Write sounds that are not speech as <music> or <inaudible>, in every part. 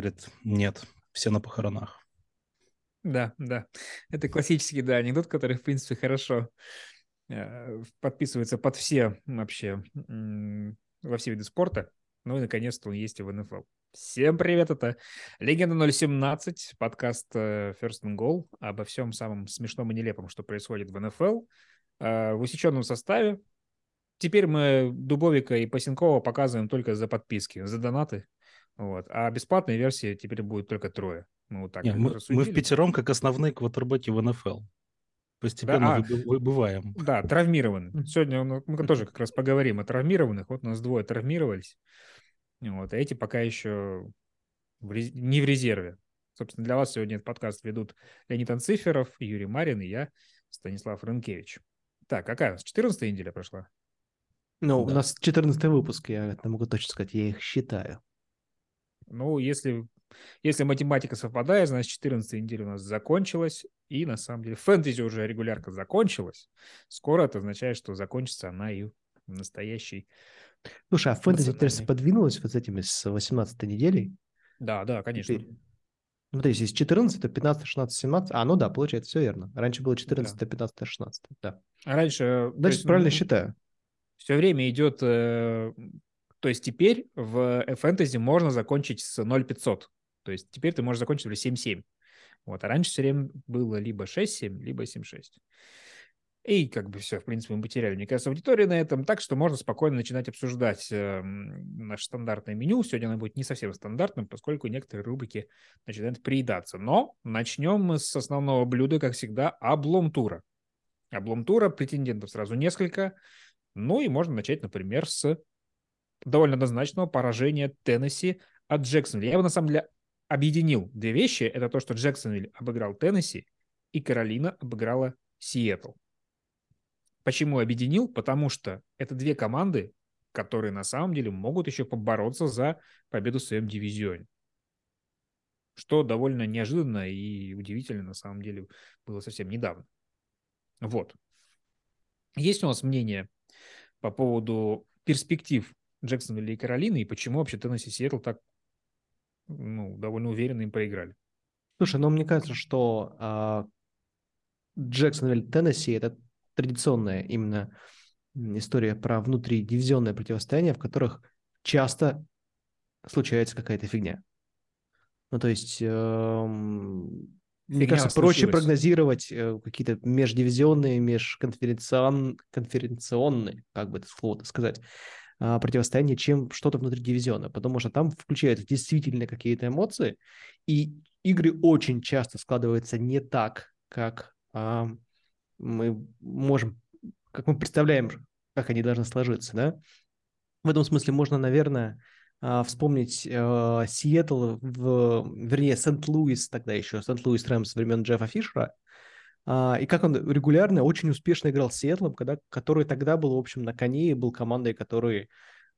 говорит, нет, все на похоронах. Да, да. Это классический, да, анекдот, который, в принципе, хорошо э, подписывается под все вообще, во все виды спорта. Ну и, наконец-то, он есть и в НФЛ. Всем привет, это Легенда 017, подкаст э, First and Goal обо всем самом смешном и нелепом, что происходит в НФЛ э, в усеченном составе. Теперь мы Дубовика и Пасенкова показываем только за подписки, за донаты. Вот. А бесплатной версии теперь будет только трое. Мы вот так Не, мы, мы в пятером как основные квотербеки в НФЛ. Постепенно да, а, выбываем. Да, травмированы. Сегодня мы тоже как раз поговорим о травмированных. Вот у нас двое травмировались. Вот, а эти пока еще в рез... не в резерве. Собственно, для вас сегодня этот подкаст ведут Леонид Анциферов, Юрий Марин и я, Станислав Рынкевич. Так, какая у нас? 14 неделя прошла? Ну, да. у нас 14 выпуск, я это могу точно сказать, я их считаю. Ну, если, если математика совпадает, значит, 14 неделя у нас закончилась, и на самом деле фэнтези уже регулярка закончилась. Скоро это означает, что закончится она и в настоящей Слушай, а фэнтези теперь подвинулась вот с этими с 18 неделей? Да, да, конечно. Теперь... Ну, то есть, из 14, то 15, 16, 17. А, ну да, получается, все верно. Раньше было 14, да. 15, 16. Да. А раньше... Значит, есть, правильно ну, считаю. Все время идет... Э, то есть, теперь в фэнтези можно закончить с 0,500. То есть, теперь ты можешь закончить в 7,7. Вот. А раньше все время было либо 6,7, либо 7,6. И как бы все, в принципе, мы потеряли, мне кажется, аудиторию на этом, так что можно спокойно начинать обсуждать э, наше стандартное меню. Сегодня оно будет не совсем стандартным, поскольку некоторые рубрики начинают приедаться. Но начнем мы с основного блюда, как всегда, облом-тура. Облом-тура, претендентов сразу несколько. Ну и можно начать, например, с довольно однозначного поражения Теннесси от Джексонвилля. Я бы, на самом деле, объединил две вещи. Это то, что Джексонвиль обыграл Теннесси, и Каролина обыграла Сиэтл. Почему объединил? Потому что это две команды, которые на самом деле могут еще побороться за победу в своем дивизионе. Что довольно неожиданно и удивительно на самом деле было совсем недавно. Вот. Есть у нас мнение по поводу перспектив Джексонвилля и Каролины и почему вообще Теннесси и Сиэтл так ну, довольно уверенно им проиграли? Слушай, ну мне кажется, что э, Джексонвилл Теннесси это традиционная именно история про внутридивизионное противостояние, в которых часто случается какая-то фигня. Ну, то есть, э, мне кажется, случилась. проще прогнозировать э, какие-то междивизионные, межконференционные, конференционные, как бы это слово сказать, э, противостояния, чем что-то внутри дивизиона, потому что там включаются действительно какие-то эмоции, и игры очень часто складываются не так, как э, мы можем, как мы представляем, как они должны сложиться, да. В этом смысле можно, наверное, а, вспомнить э, Сиэтл, в, вернее, Сент-Луис тогда еще, Сент-Луис Рэмс времен Джеффа Фишера, а, и как он регулярно, очень успешно играл с Сиэтлом, когда, который тогда был, в общем, на коне и был командой, который,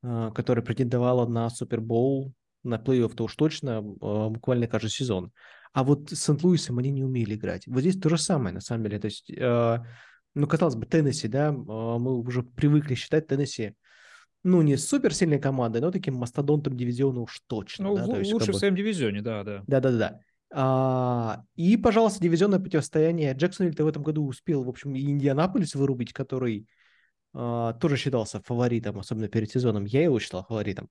а, которая претендовала на Супербоул, на плей-офф-то уж точно, буквально каждый сезон. А вот с Сент-Луисом они не умели играть. Вот здесь то же самое, на самом деле. То есть, ну, казалось бы, Теннесси, да, мы уже привыкли считать Теннесси, ну, не супер сильной командой, но таким мастодонтом дивизиона уж точно. Ну, да? то есть, лучше как бы... в своем дивизионе, да, да. Да-да-да. А, и, пожалуйста, дивизионное противостояние. Джексонвилл-то в этом году успел, в общем, и Индианаполис вырубить, который а, тоже считался фаворитом, особенно перед сезоном. Я его считал фаворитом.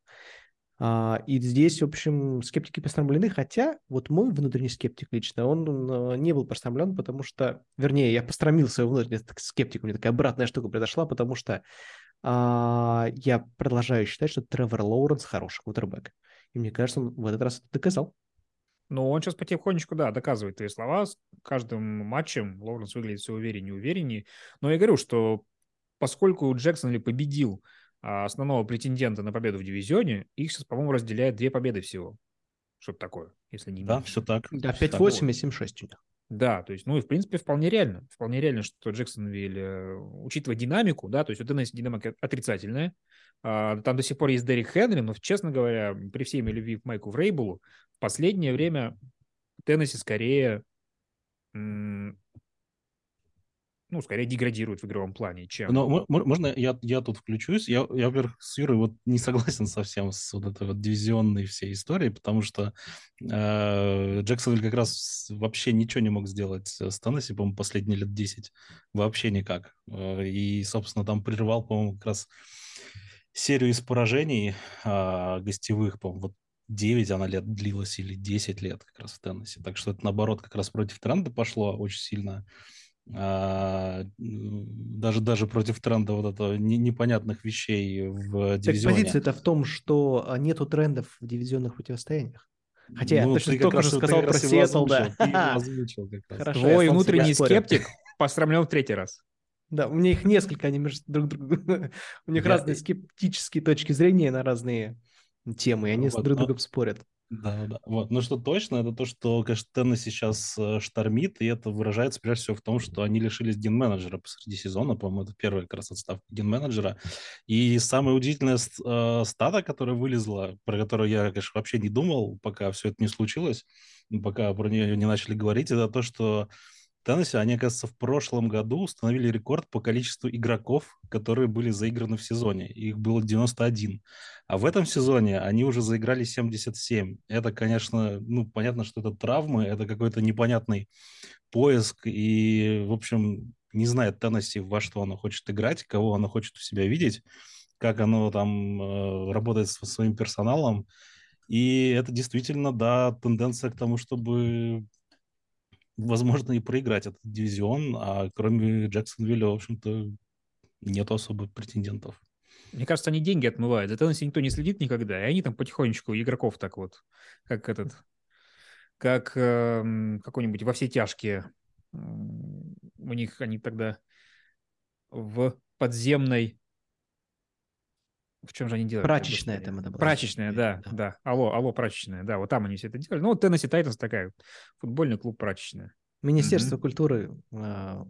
А, и здесь, в общем, скептики посрамлены, хотя вот мой внутренний скептик лично, он не был посрамлен, потому что, вернее, я пострамил своего внутреннего скептика, у меня такая обратная штука произошла, потому что а, я продолжаю считать, что Тревор Лоуренс хороший кутербэк. И мне кажется, он в этот раз это доказал. Ну, он сейчас потихонечку, да, доказывает твои слова. С каждым матчем Лоуренс выглядит все увереннее и увереннее. Но я говорю, что поскольку Джексон ли победил а, основного претендента на победу в дивизионе, их сейчас, по-моему, разделяет две победы всего. Что-то такое, если не Да, все так. Да, 5-8 и 7-6 у них. Да, то есть, ну и в принципе вполне реально. Вполне реально, что Джексонвилл, э, учитывая динамику, да, то есть у Теннесси динамика отрицательная. А, там до сих пор есть Дерек Хенри, но, честно говоря, при всей моей любви к Майку Врейбулу, в последнее время Теннесси скорее ну, скорее деградируют в игровом плане, чем... Но можно я, я тут включусь? Я, я, во-первых, с Юрой вот не согласен <laughs> совсем с вот этой вот дивизионной всей историей, потому что э, Джексонвиль как раз вообще ничего не мог сделать с Теннесси, по-моему, последние лет 10. Вообще никак. Э, и, собственно, там прервал, по-моему, как раз серию из поражений э, гостевых, по-моему, вот 9 она лет длилась или 10 лет как раз в Теннесси. Так что это, наоборот, как раз против тренда пошло очень сильно даже, даже против тренда вот этого непонятных вещей в дивизионе. Так позиция-то в том, что а, нету трендов в дивизионных противостояниях. Хотя ну, я точно только что сказал про Сиэтл, да. <laughs> Хорошо, Твой внутренний скептик посрамлен в третий раз. Да, у меня их несколько, они между друг другом... <laughs> У них разные скептические точки зрения на разные темы, и они с друг другом спорят. Да, да. Вот. Но что точно, это то, что, Теннесси сейчас э, штормит, и это выражается прежде всего в том, что они лишились ген-менеджера посреди сезона, по-моему, это первая как раз отставка ген-менеджера. И самая удивительная э, стата, которая вылезла, про которую я, конечно, вообще не думал, пока все это не случилось, пока про нее не начали говорить, это то, что Теннесси, они, оказывается, в прошлом году установили рекорд по количеству игроков, которые были заиграны в сезоне. Их было 91. А в этом сезоне они уже заиграли 77. Это, конечно, ну, понятно, что это травмы, это какой-то непонятный поиск. И, в общем, не знает Теннесси, во что оно хочет играть, кого оно хочет у себя видеть, как оно там э, работает со своим персоналом. И это действительно, да, тенденция к тому, чтобы возможно, и проиграть этот дивизион, а кроме Джексонвилля, в общем-то, нет особо претендентов. Мне кажется, они деньги отмывают. За Теннесси никто не следит никогда, и они там потихонечку игроков так вот, как этот, как э, какой-нибудь во все тяжкие. У них они тогда в подземной в чем же они делали? Прачечная там это была. Прачечная, да, да, да. Алло, алло, прачечная, да, вот там они все это делали. Ну, вот Теннесси Тайтанс такая, футбольный клуб прачечная. Министерство mm-hmm. культуры а,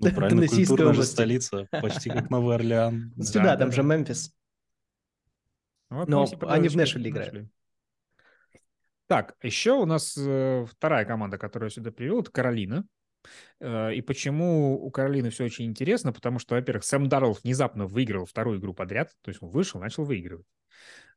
ну, правильно, культура же столица, почти как Новый Орлеан. <laughs> Сюда, там же Мемфис. Но они в Нэшвилле играют. Так, еще у нас э, вторая команда, которую я сюда привел, это Каролина. Э, и почему у Каролины все очень интересно? Потому что, во-первых, Сэм Даррелл внезапно выиграл вторую игру подряд, то есть он вышел, начал выигрывать.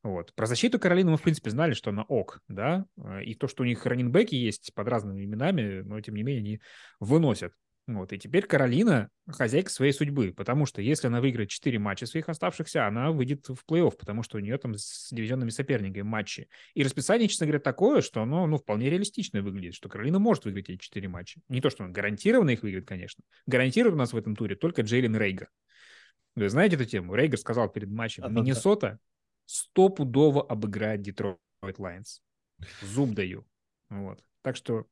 Вот. Про защиту Каролины мы, в принципе, знали, что она ок, да, э, и то, что у них раненбеки есть под разными именами, но, тем не менее, они выносят. Вот. И теперь Каролина хозяйка своей судьбы, потому что если она выиграет 4 матча своих оставшихся, она выйдет в плей-офф, потому что у нее там с дивизионными соперниками матчи. И расписание, честно говоря, такое, что оно ну, вполне реалистично выглядит, что Каролина может выиграть эти 4 матча. Не то, что он гарантированно их выиграет, конечно. Гарантирует у нас в этом туре только Джейлен Рейгер. Вы знаете эту тему? Рейгер сказал перед матчем, Миннесота стопудово обыграет Детройт Лайонс. Зуб даю. Вот. Так что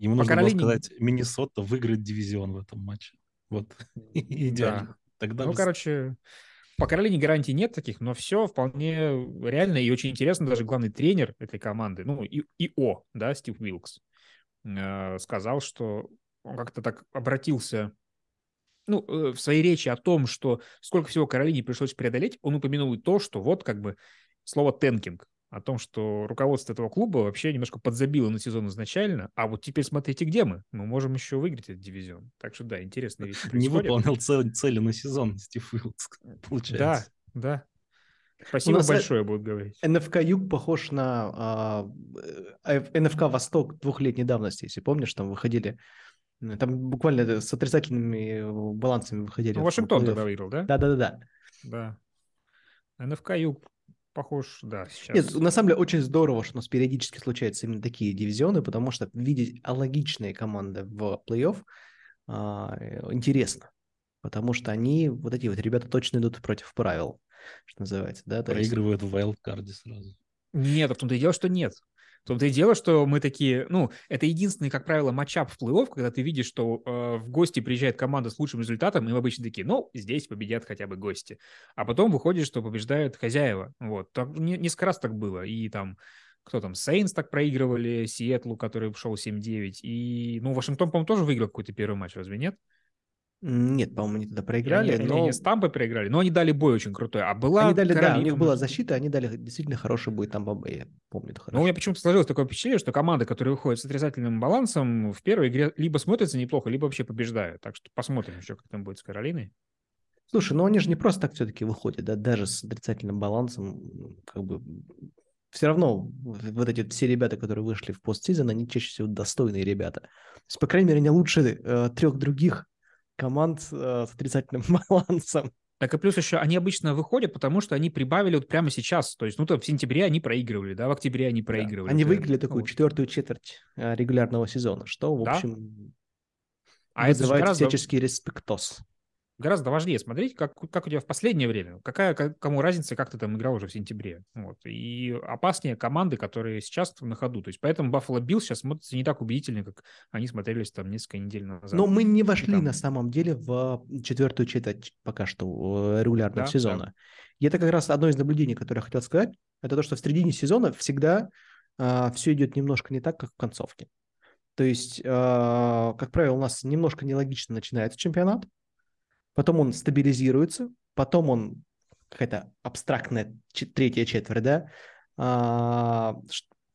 Ему нужно Каролине... было сказать, Миннесота выиграет дивизион в этом матче. Вот, <laughs> идеально. Да. Тогда ну, короче, по Каролине гарантий нет таких, но все вполне реально и очень интересно. Даже главный тренер этой команды, ну, и, ИО, да, Стив Уилкс, э, сказал, что он как-то так обратился ну, э, в своей речи о том, что сколько всего Каролине пришлось преодолеть, он упомянул и то, что вот как бы слово «тенкинг», о том, что руководство этого клуба вообще немножко подзабило на сезон изначально, а вот теперь смотрите, где мы. Мы можем еще выиграть этот дивизион. Так что да, интересные вещи Не выполнил цель, цели на сезон Стив Уилкс, получается. Да, да. Спасибо У большое, будут говорить. НФК Юг похож на а, э, НФК Восток двухлетней давности, если помнишь, там выходили там буквально с отрицательными балансами выходили. Ну, Вашингтон тогда выиграл, да? Да-да-да. Да. НФК Юг похож, да, сейчас. Нет, на самом деле очень здорово, что у нас периодически случаются именно такие дивизионы, потому что видеть алогичные команды в плей-офф а, интересно, потому что они, вот эти вот ребята точно идут против правил, что называется, да? Проигрывают есть... в вайлдкарде сразу. Нет, в том-то и дело, что нет. В том-то и дело, что мы такие, ну, это единственный, как правило, матчап в плей-офф, когда ты видишь, что э, в гости приезжает команда с лучшим результатом, и мы обычно такие, ну, здесь победят хотя бы гости. А потом выходит, что побеждают хозяева. Вот. Так, не, несколько раз так было. И там кто там, Сейнс так проигрывали, Сиэтлу, который шел 7-9. И, ну, Вашингтон, по-моему, тоже выиграл какой-то первый матч, разве нет? Нет, по-моему, они тогда проиграли, они, но... Они с Тампой проиграли, но они дали бой очень крутой. А была Они дали, Каролина, да, у них была защита, они дали действительно хороший бой там Бомбей, я помню это Но у хорошо. меня почему-то сложилось такое впечатление, что команды, которые выходят с отрицательным балансом, в первой игре либо смотрятся неплохо, либо вообще побеждают. Так что посмотрим еще, как там будет с Каролиной. Слушай, ну они же не просто так все-таки выходят, да, даже с отрицательным балансом, как бы все равно вот эти все ребята, которые вышли в постсезон, они чаще всего достойные ребята. То есть, по крайней мере, они лучше э, трех других команд э, с отрицательным <laughs> балансом. Так и плюс еще они обычно выходят, потому что они прибавили вот прямо сейчас. То есть, ну, то в сентябре они проигрывали, да, в октябре они Да. проигрывали. Они Это, выиграли такую вот. четвертую четверть э, регулярного сезона, что, в Да. общем, А это же гораздо, всяческий респектос. Гораздо важнее смотреть, как, как у тебя в последнее время. Какая, как- кому разница, как ты там играл уже в сентябре. Вот. И опаснее команды, которые сейчас на ходу. То есть поэтому Buffalo Bills сейчас смотрятся не так убедительно, как они смотрелись там несколько недель назад. Но мы не вошли там- на самом деле в четвертую четверть пока что э, регулярного Да, сезона. И это как раз одно из наблюдений, которое я хотел сказать. Это то, что в середине сезона всегда все идет немножко не так, как в концовке. То есть, а, как правило, у нас немножко нелогично начинается чемпионат, потом он стабилизируется, потом он какая-то абстрактная третья четверть, да, а,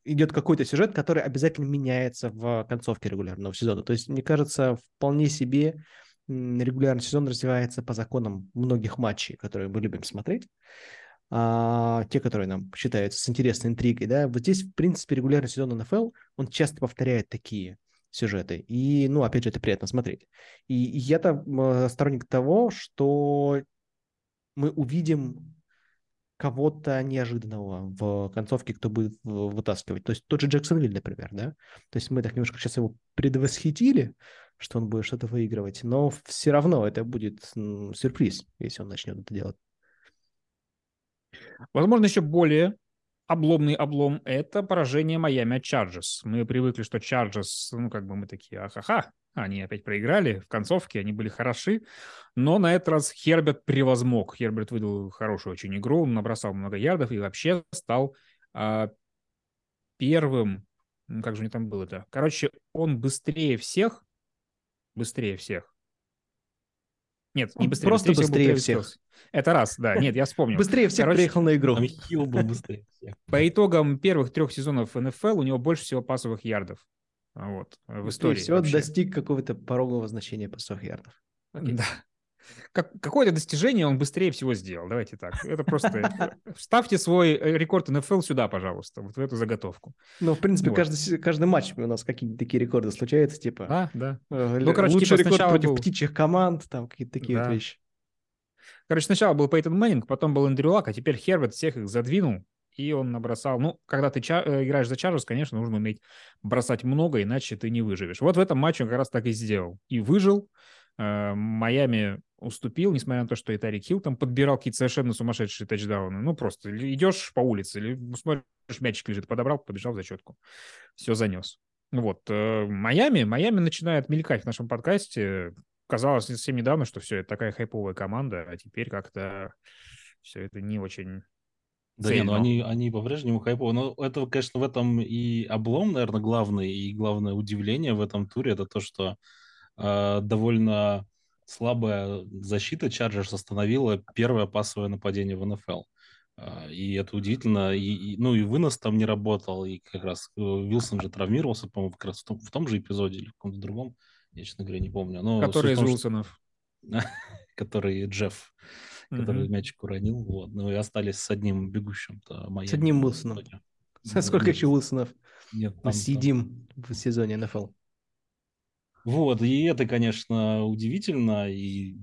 идет какой-то сюжет, который обязательно меняется в концовке регулярного сезона. То есть, мне кажется, вполне себе регулярный сезон развивается по законам многих матчей, которые мы любим смотреть. А, те, которые нам считаются с интересной интригой, да, вот здесь, в принципе, регулярный сезон НФЛ, он часто повторяет такие сюжеты. И, ну, опять же, это приятно смотреть. И я-то м, сторонник того, что мы увидим кого-то неожиданного в концовке, кто будет вытаскивать. То есть тот же Джексонвиль, например, да? То есть мы так немножко сейчас его предвосхитили, что он будет что-то выигрывать, но все равно это будет сюрприз, если он начнет это делать. Возможно, еще более обломный облом – это поражение Майами от Чарджес. Мы привыкли, что Чарджес, ну, как бы мы такие, ахаха, они опять проиграли в концовке, они были хороши, но на этот раз Херберт превозмог. Херберт выдал хорошую очень игру, он набросал много ярдов и вообще стал а, первым, как же мне там было-то? Короче, он быстрее всех, быстрее всех. Нет, не Он быстрее. просто быстрее Трэвис всех. Келси. Это раз, да. Нет, я вспомнил. Быстрее всех Короче, приехал на игру. Там Хилл был быстрее всех. По итогам первых трех сезонов НФЛ у него больше всего пассовых ярдов. А Вот, в истории. всего, вообще. достиг какого-то порогового значения 100 ярдов. Окей. Да. Как, какое-то достижение он быстрее всего сделал. Давайте так. Это просто... <laughs> Вставьте свой э, рекорд НФЛ сюда, пожалуйста, вот в эту заготовку. Ну, в принципе, Вот. каждый, каждый матч у нас какие-то такие рекорды случаются, типа Да, да. э, Ну, короче, лучший типа, рекорд против был- птичьих команд, там какие-то такие вот Да. вещи. Короче, сначала был Пейтон Мэннинг, потом был Эндрю Лак, а теперь Херберт всех их задвинул, и он набросал... Ну, когда ты ча- э, играешь за Чарджерс, конечно, нужно уметь бросать много, иначе ты не выживешь. Вот в этом матче он как раз так и сделал. И выжил. Э, Майами уступил, несмотря на то, что и Тайрик Хилл там подбирал какие-то совершенно сумасшедшие тачдауны. Ну, просто идешь по улице, или смотришь, мячик лежит, подобрал, побежал в зачетку. Все занес. Вот. э, Майами, Майами начинает мелькать в нашем подкасте. Казалось совсем недавно, что все, это такая хайповая команда, а теперь как-то все это не очень Да не, ну они, они по-прежнему хайповые. Но это, конечно, в этом и облом, наверное, главный, и главное удивление в этом туре, это то, что э, довольно слабая защита Чарджерс остановила первое пасовое нападение в НФЛ. Э, И это удивительно. И, и- ну и вынос там не работал, и как раз э, Вилсон же травмировался, по-моему, как раз в том, в том же эпизоде или в каком-то другом, я, честно говоря, не помню. Но Который из том, что- Уилсонов. <laughs> который Джефф, который мячик уронил. Вот. Ну и остались с одним бегущим-то Майами. С одним Уилсоном. Итоге. Сколько еще Уилсонов Нет, там- съедим в сезоне НФЛ? Вот, и это, конечно, удивительно, и...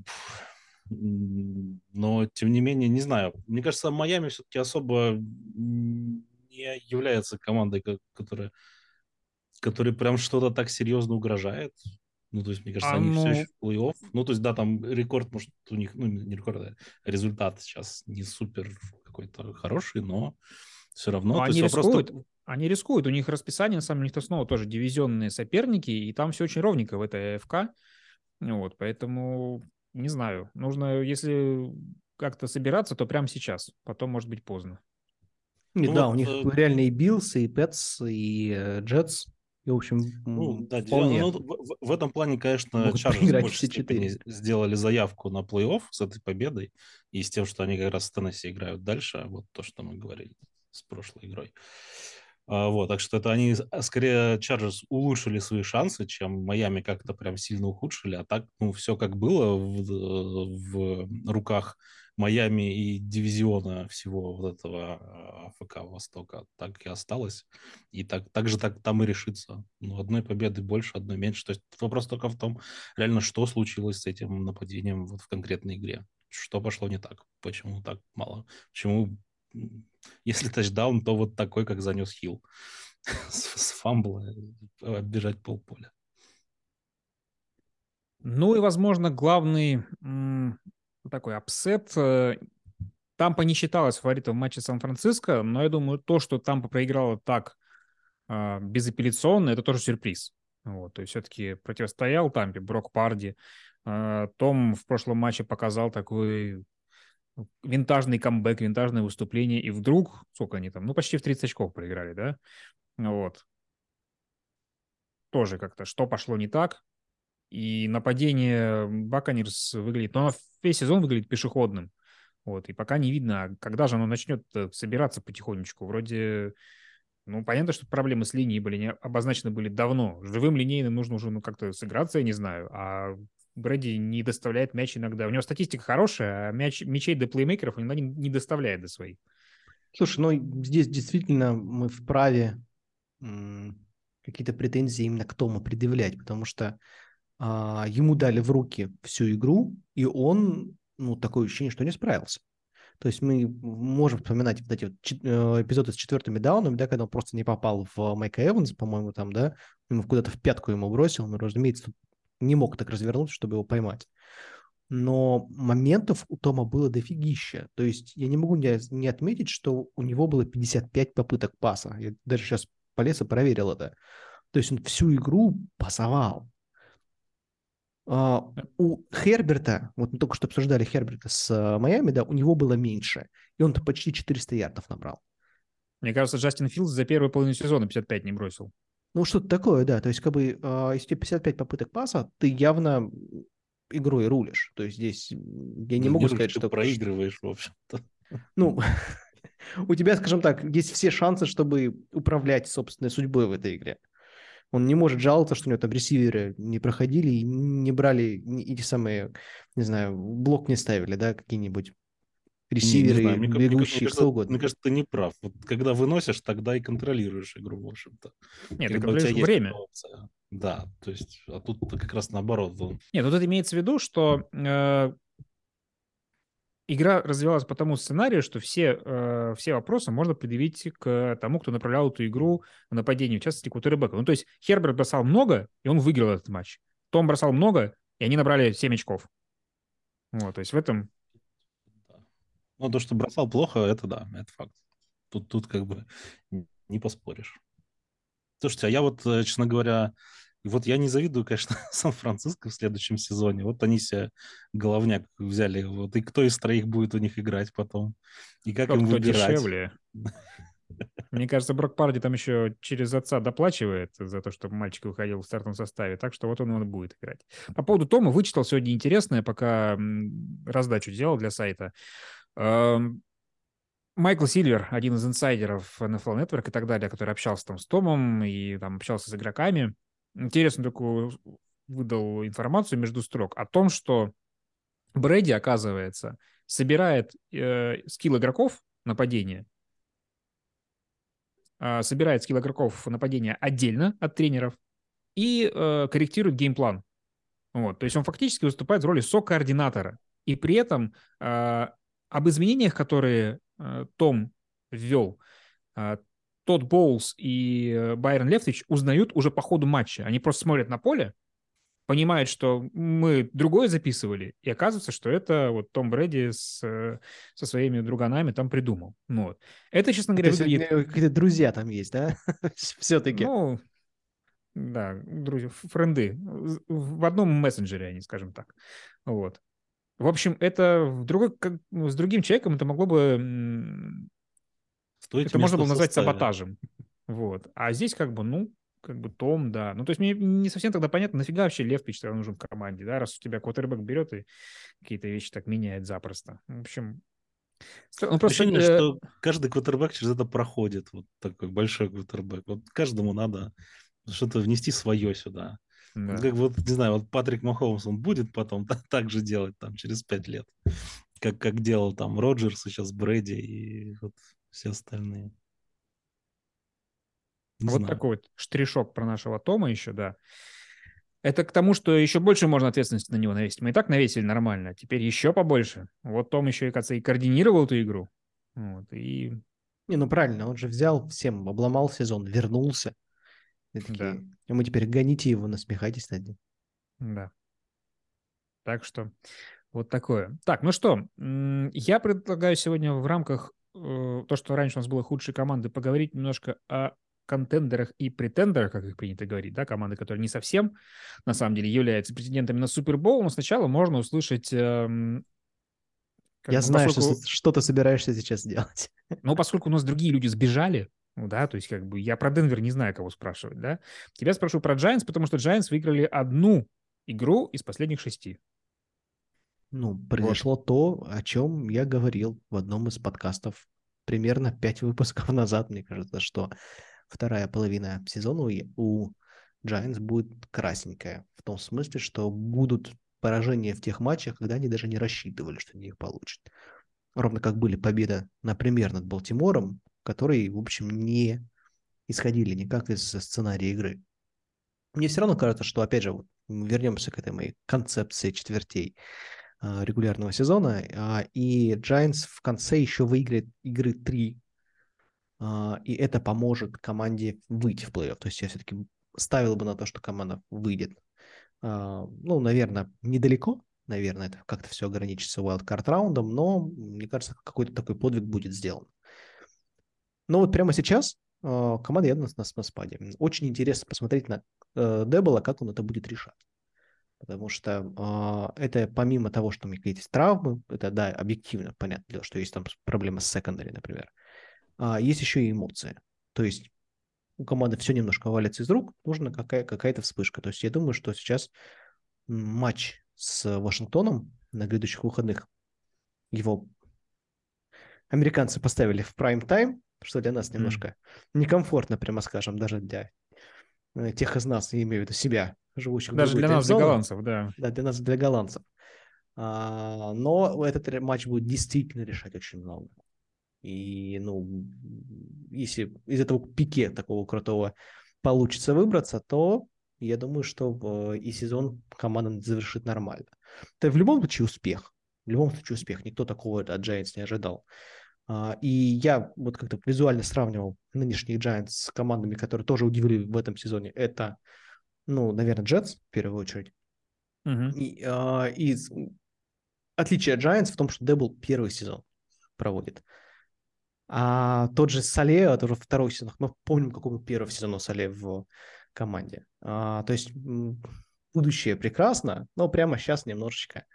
но, тем не менее, не знаю. Мне кажется, Майами все-таки особо не является командой, ко- которая, которая прям что-то так серьезно угрожает. Ну, то есть, мне кажется, А, они все ну- еще в плей-офф. Ну, то есть, да, там рекорд, может, у них, ну, не рекорд, а результат сейчас не супер какой-то хороший, но все равно. Они есть вопрос рискуют. только- Они рискуют. У них расписание, на самом деле, у них снова тоже дивизионные соперники, и там все очень ровненько в этой АФК. Вот, поэтому, не знаю, нужно, если как-то собираться, то прямо сейчас. Потом, может быть, поздно. Ну да, у них э, реально и Биллс, и Пэтс, и э, Джетс. И, в общем, ну, да, вполне. Ну, в, в этом плане, конечно, Чарджерс в большей степени сделали заявку на плей-офф с этой победой и с тем, что они как раз с Теннесси играют дальше. Вот то, что мы говорили с прошлой игрой. А, вот, так что это они скорее Чарджерс улучшили свои шансы, чем Майами как-то прям сильно ухудшили, а так, ну, все как было в, в руках Майами и дивизиона всего вот этого АФК Востока, так и осталось. И так, так же так там и решится. Ну, одной победы больше, одной меньше. То есть вопрос только в том, реально, что случилось с этим нападением вот в конкретной игре. Что пошло не так? Почему так мало? Почему если тачдаун, то вот такой, как занес Хилл. <laughs> с, с фамбла оббежать полполя. Ну и, возможно, главный такой upset. Э, Тампа не считалась фаворитом в матче Сан-Франциско, но я думаю, то, что Тампа проиграла так э, безапелляционно, это тоже сюрприз. Вот, то есть все-таки противостоял Тампе Брок Парди. Э, Том в прошлом матче показал такой винтажный камбэк, винтажное выступление, и вдруг, сколько они там, ну, почти в 30 очков проиграли, да? Вот. Тоже как-то, что пошло не так, и нападение Баканерс выглядит, но оно весь сезон выглядит пешеходным. Вот, и пока не видно, когда же оно начнет э, собираться потихонечку. Вроде, ну, понятно, что проблемы с линией были не обозначены были давно. Живым линейным нужно уже ну, как-то сыграться, я не знаю. А Брэди не доставляет мяч иногда. У него статистика хорошая, а мяч, мячей до плеймейкеров он иногда не, не доставляет до своих. Слушай, ну здесь действительно мы вправе какие-то претензии именно к Тому предъявлять, потому что а, ему дали в руки всю игру, и он, ну, такое ощущение, что не справился. То есть мы можем вспоминать вот эти вот э, эпизоды с четвертыми даунами, да, когда он просто не попал в Майка Эванс, по-моему, там, да, ему куда-то в пятку ему бросил, но, разумеется, не мог так развернуться, чтобы его поймать. Но моментов у Тома было дофигища. То есть я не могу не, отметить, что у него было 55 попыток паса. Я даже сейчас полез и проверил это. То есть он всю игру пасовал. Uh, у Херберта, вот мы только что обсуждали Херберта с uh, Майами, да, у него было меньше, и он-то почти 400 ярдов набрал. Мне кажется, Джастин Филдс за первую половину сезона 55 не бросил. Ну, что-то такое, да. То есть, как бы, э, если тебе 55 попыток паса, ты явно игрой рулишь. То есть здесь я не ну, могу сказать, что... проигрываешь, в общем-то. Ну, <laughs> у тебя, скажем так, есть все шансы, чтобы управлять собственной судьбой в этой игре. Он не может жаловаться, что у него там ресиверы не проходили и не брали эти самые, не знаю, блок не ставили, да, какие-нибудь ресиверы, не, не знаю, мне, бегущие, мне, кажется, что угодно. Мне кажется, ты не прав. Вот когда выносишь, тогда и контролируешь игру, в общем-то. Нет, когда ты контролируешь время. Да, то есть, а тут как раз наоборот. Он... Нет, тут это имеется в виду, что э, игра развивалась по тому сценарию, что все, э, все вопросы можно предъявить к тому, кто направлял эту игру в нападении, в частности, кутербека. Ну, то есть Херберт бросал много, и он выиграл этот матч. Том бросал много, и они набрали 7 очков. Вот, то есть в этом ну, то, что бросал плохо, это да, это факт. Тут, тут как бы не поспоришь. Слушайте, а я вот, э, честно говоря, вот я не завидую, конечно, <laughs> Сан-Франциско в следующем сезоне. Вот они себе головняк взяли. Вот и кто из троих будет у них играть потом? И как Тот, им выбирать? дешевле. <laughs> Мне кажется, Брок Парди там еще через отца доплачивает за то, чтобы мальчик выходил в стартовом составе, так что вот он, он будет играть. По поводу Тома вычитал сегодня интересное, пока раздачу делал для сайта. Майкл Сильвер, один из инсайдеров NFL Network и так далее, который общался там с Томом и там общался с игроками, интересно такую выдал информацию между строк о том, что Брэди, оказывается, собирает э, скилл игроков нападения, э, собирает скилл игроков нападения отдельно от тренеров и э, корректирует game plan. Вот, то есть он фактически выступает в роли со-координатора. И при этом э, об изменениях, которые э, Том ввел, э, Тодд Боулс и э, Байрон Лефтвич узнают уже по ходу матча. Они просто смотрят на поле, понимают, что мы другое записывали, и оказывается, что это вот Том Брэди с, со своими друганами там придумал. Ну, вот. Это, честно говоря, То выглядит... Какие-то друзья там есть, да? <laughs> Все-таки. Ну, да, друзья, френды. В одном мессенджере они, скажем так. Вот. В общем, это в другой, как, ну, с другим человеком это могло бы... Стоить это можно было назвать составе. саботажем. Вот. А здесь как бы, ну, как бы Том, да. Ну, то есть мне не совсем тогда понятно, нафига вообще Лев тогда нужен в команде, да, раз у тебя квотербек берет и какие-то вещи так меняет запросто. В общем, ну, просто, Ощущение, э... что каждый квотербек через это проходит, вот такой большой квотербек. Вот каждому надо что-то внести свое сюда. Да. Как вот, не знаю, вот Патрик Махомс, он будет потом так, же делать там через пять лет, как, как делал там Роджерс, сейчас Брэди и вот все остальные. Не вот знаю. такой вот штришок про нашего Тома еще, да. Это к тому, что еще больше можно ответственности на него навесить. Мы и так навесили нормально, а теперь еще побольше. Вот Том еще, кажется, и координировал эту игру. Вот, и... Не, ну правильно, он же взял всем, обломал сезон, вернулся. И такие, да. И мы теперь гоните его, насмехайтесь над ним. Да. Так что вот такое. Так, ну что, я предлагаю сегодня в рамках э, то, что раньше у нас было худшие команды, поговорить немножко о контендерах и претендерах, как их принято говорить, да, команды, которые не совсем, на самом деле, являются претендентами на Супербол, но сначала можно услышать... Эм, Я знаю, поскольку... что, что ты собираешься сейчас делать. Ну, поскольку у нас другие люди сбежали, ну, да, то есть как бы я про Денвер не знаю, кого спрашивать, да. Тебя спрошу про Giants, потому что Giants выиграли одну игру из последних шести. Ну, произошло вот. то, о чем я говорил в одном из подкастов примерно пять <laughs> выпусков назад, мне кажется, что вторая половина сезона у Giants будет красненькая. В том смысле, что будут поражения в тех матчах, когда они даже не рассчитывали, что они их получат. Ровно как были победа, например, над Балтимором, которые, в общем, не исходили никак из сценария игры. Мне все равно кажется, что, опять же, вот, вернемся к этой моей концепции четвертей а, регулярного сезона, а, и Giants в конце еще выиграет игры 3, а, и это поможет команде выйти в плей-офф. То есть я все-таки ставил бы на то, что команда выйдет. Ну, наверное, недалеко, наверное, это как-то все ограничится wildcard раундом, но, мне кажется, какой-то такой подвиг будет сделан. Но вот прямо сейчас э, команда явно на, на спаде. Очень интересно посмотреть на э, Дебела, как он это будет решать. Потому что э, это помимо того, что у меня какие-то травмы, это, да, объективно, понятно, что есть там проблемы с секондари, например, э, есть еще и эмоции. То есть у команды все немножко валится из рук, нужна какая- какая-то вспышка. То есть я думаю, что сейчас матч с Вашингтоном на грядущих выходных, его американцы поставили в прайм-тайм, что для нас немножко mm. некомфортно, прямо скажем, даже для э, тех из нас, я имею в виду себя, живущих Даже для нас, для голландцев, да. Да, для нас, для голландцев. А, но этот матч будет действительно решать очень много. И, ну, если из этого пике такого крутого получится выбраться, то я думаю, что и сезон команда завершит нормально. Это в любом случае успех. В любом случае успех. Никто такого от Giants не ожидал. А, и я вот как-то визуально сравнивал нынешних Giants с командами, которые тоже удивили в этом сезоне. Это, ну, наверное, Jets в первую очередь. Uh-huh. И, а, и отличие от Giants в том, что Дебл первый сезон проводит. А тот же Сале, это уже второй сезон. Мы помним, какой был первый сезон у Сале в команде. А, то есть будущее прекрасно, но прямо сейчас немножечко,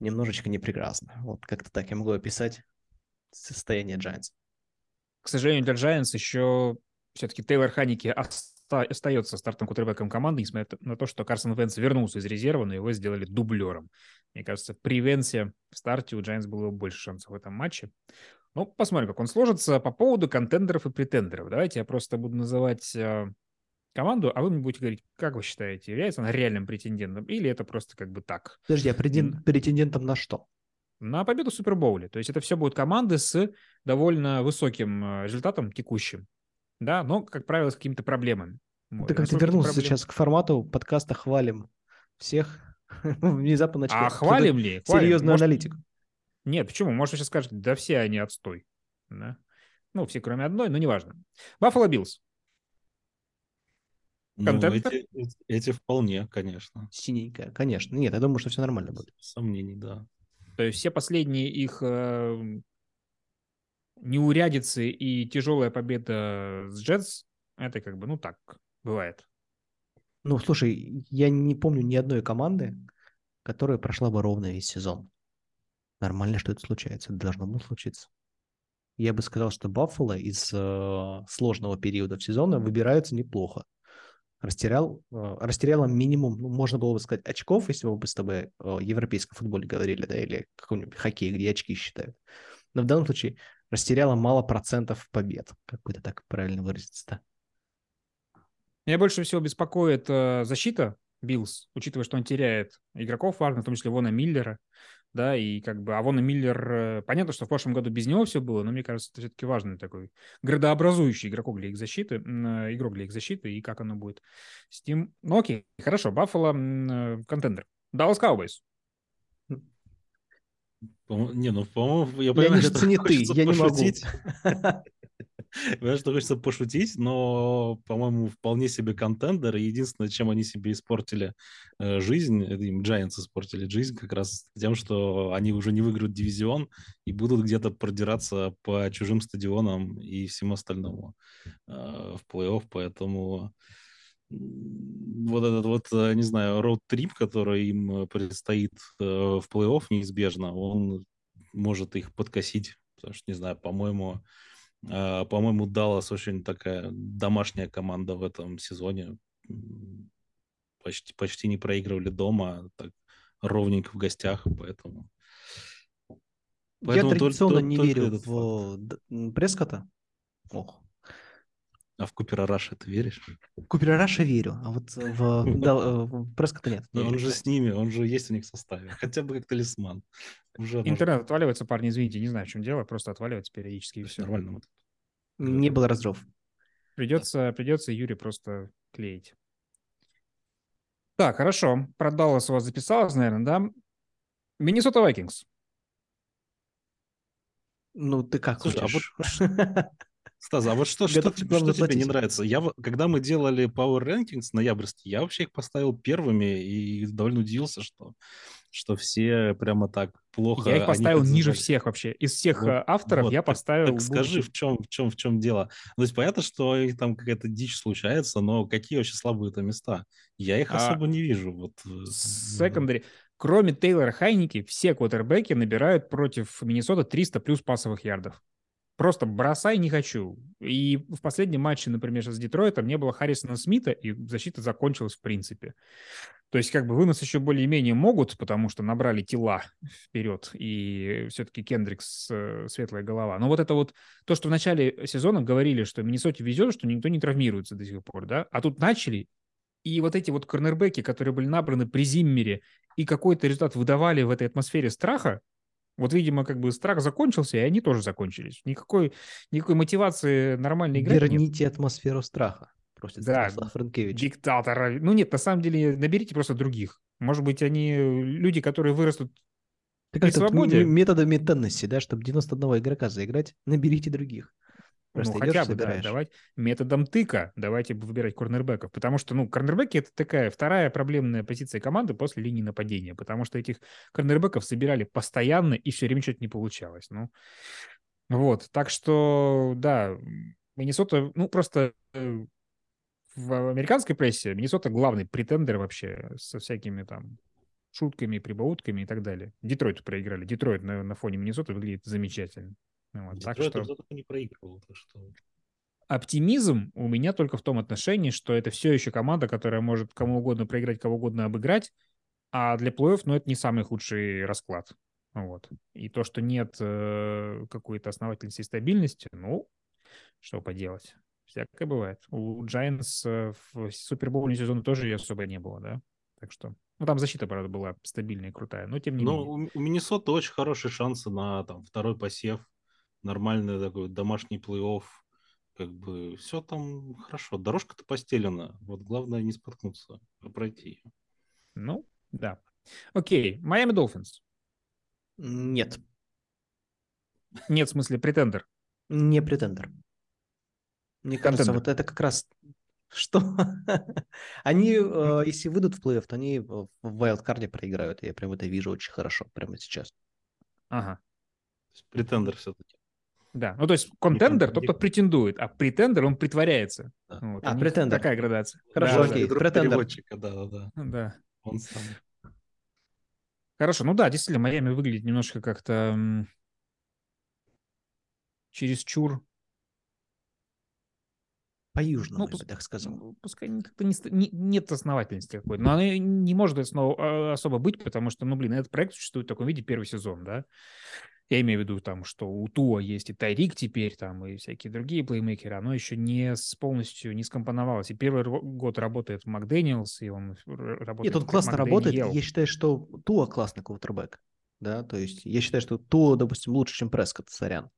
немножечко не прекрасно. Вот как-то так я могу описать состояние Giants. К сожалению, для Giants еще все-таки Тейлор Ханики остается стартовым кутербеком команды, несмотря на то, что Карсон Венс вернулся из резерва, но его сделали дублером. Мне кажется, при Венсе в старте у Giants было больше шансов в этом матче. Ну, посмотрим, как он сложится. По поводу контендеров и претендеров. Давайте я просто буду называть э, команду, а вы мне будете говорить, как вы считаете, является она реальным претендентом или это просто как бы так? Подожди, а претендентом на что? На победу в Супербоуле. То есть это все будут команды с довольно высоким э, результатом текущим, да, но, как правило, с какими-то проблемами. Ты как-то вернулся проблем... сейчас к формату подкаста «Хвалим всех». <laughs> Внезапно начал. А хвалим ли? <laughs> Серьезную Может... аналитику. Нет, почему? Может, сейчас скажете, да все они отстой. Да? Ну, все, кроме одной, но неважно. Баффало Биллс. Ну, эти, эти вполне, конечно. Синенькая, конечно. Нет, я думаю, что все нормально будет. Сомнений, да. То есть все последние их э, неурядицы и тяжелая победа с Джетс, это как бы, ну так, бывает. Ну, слушай, я не помню ни одной команды, которая прошла бы ровно весь сезон. Нормально, что это случается. Должно было случиться. Я бы сказал, что Баффало из э, сложного периода в сезона выбираются неплохо. Растерял, э, растеряла минимум, ну, можно было бы сказать, очков, если бы мы с тобой о европейском футболе говорили, да, или каком-нибудь хоккее, где очки считают. Но в данном случае растеряла мало процентов побед, как бы это так правильно выразиться-то. Меня больше всего беспокоит э, защита Биллс, учитывая, что он теряет игроков важных, в том числе Вона Миллера, да, и как бы а Вон Миллер, э, понятно, что в прошлом году без него все было, но мне кажется, это все-таки важный такой градообразующий игрок для их защиты, э, игрок для их защиты, и как оно будет с ним. Ну окей, хорошо, Баффало э, contender. Даллас Cowboys. Не, ну, по-моему, я понимаю, что не ты, я не могу. <laughs> Понимаешь, что хочется пошутить, но, по-моему, вполне себе контендер. И единственное, чем они себе испортили э, жизнь, им Giants испортили жизнь как раз тем, что они уже не выиграют дивизион и будут где-то продираться по чужим стадионам и всему остальному э, в плей-офф. Поэтому вот этот вот, э, не знаю, роуд-трип, который им предстоит в плей-офф неизбежно, он может их подкосить, потому что, не знаю, по-моему, по-моему, Даллас очень такая домашняя команда в этом сезоне. Почти, почти не проигрывали дома, а так ровненько в гостях, поэтому... поэтому Я традиционно только, не только верю в Прескота. Ох. А в Купера Раша ты веришь? В Купера Раша верю, а вот в, <laughs> да, в Прескота нет. Но он же с ними, он же есть у них в составе. <laughs> Хотя бы как талисман. Уже Интернет может... отваливается, парни, извините, не знаю, в чем дело, просто отваливается периодически и все. Нормально. Не было разрыв. Придется, придется Юре просто клеить. Так, хорошо. Про Даллас у вас записалось, наверное, да? Миннесота Вайкингс. Ну, ты как Слушай, хочешь? а вот <laughs> Стас, а вот что, что, что тебе не нравится? Я, когда мы делали Power Rankings ноябрьский, я вообще их поставил первыми и довольно удивился, что, что все прямо так плохо. Я их поставил ниже всех вообще. Из всех вот, э, авторов вот, я поставил... Так, так скажи, в чем, в, чем, в чем дело? Ну, то есть понятно, что там какая-то дичь случается, но какие вообще слабые-то места? Я их а, особо не вижу. Вот. Секондари. Кроме Тейлора Хайники, все квотербеки набирают против Миннесота 300 плюс пасовых ярдов. Просто бросай не хочу. И в последнем матче, например, с Детройтом не было Харрисона Смита, и защита закончилась в принципе. То есть как бы вынос еще более-менее могут, потому что набрали тела вперед, и все-таки Кендрикс э, светлая голова. Но вот это вот то, что в начале сезона говорили, что Миннесоте везет, что никто не травмируется до сих пор, да, а тут начали, и вот эти вот корнербеки, которые были набраны при Зиммере, и какой-то результат выдавали в этой атмосфере страха, вот, видимо, как бы страх закончился, и они тоже закончились. Никакой, никакой мотивации нормальной игры Верните нет. атмосферу страха, просит да, Франкевич. Диктатора. Ну нет, на самом деле, наберите просто других. Может быть, они люди, которые вырастут так при свободе. Методами Теннесси, да, чтобы 91 игрока заиграть, наберите других. Просто ну, хотя бы, да, давать методом тыка давайте выбирать корнербеков, потому что, ну, корнербеки — это такая вторая проблемная позиция команды после линии нападения, потому что этих корнербеков собирали постоянно, и все время что-то не получалось, ну. Вот, так что, да, Миннесота, ну, просто э, в американской прессе Миннесота главный претендер вообще со всякими там шутками, прибаутками и так далее. Детройт проиграли. Детройт на, на фоне Миннесоты выглядит замечательно. Вот, так что... не проигрывал. Так что... Оптимизм у меня только в том отношении, что это все еще команда, которая может кому угодно проиграть, кого угодно обыграть, а для плей-офф, ну, это не самый худший расклад. Вот. И то, что нет э, какой-то основательности и стабильности, ну, что поделать. Всякое бывает. У Giants э, в супербоуле сезона тоже особо не было, да? Так что... Ну, там защита, правда, была стабильная и крутая, но тем не ну, менее. Ну, у Миннесоты очень хорошие шансы на там, второй посев нормальный такой домашний плей-офф, как бы все там хорошо. Дорожка-то постелена. Вот главное не споткнуться, а пройти ее. Ну, да. Окей, Майами Долфинс. Нет. Нет, в смысле, претендер. Не претендер. Мне кажется, вот это как раз что <laughs> они, э, если выйдут в плей-офф, то они в вайлдкарде проиграют. Я прям это вижу очень хорошо прямо сейчас. Ага. Претендер все-таки. Да, ну то есть контендер, тот, кто претендует, а претендер, он притворяется. Да. Вот, а, претендер. Такая градация. Хорошо, да, окей, да. претендер. Да, да, да. Да. Он сам. Хорошо, ну да, действительно, Майами выглядит немножко как-то м- чересчур По-южному, Ну, я бы так сказал. Ну, Пускай как-то не, не- нет основательности какой-то. Но она не может основ- а, особо быть, потому что, ну, блин, этот проект существует в таком виде первый сезон, да. Я имею в виду там, что у Туа есть и Тайрик теперь, там, и всякие другие плеймейкеры. Оно еще не с, полностью не скомпоновалось. И первый год работает Макдэниелс, и он работает... Нет, он классно работает. Я считаю, что Туа классный квотербек. Да, то есть я считаю, что Туа, допустим, лучше, чем Прескотт, сорян.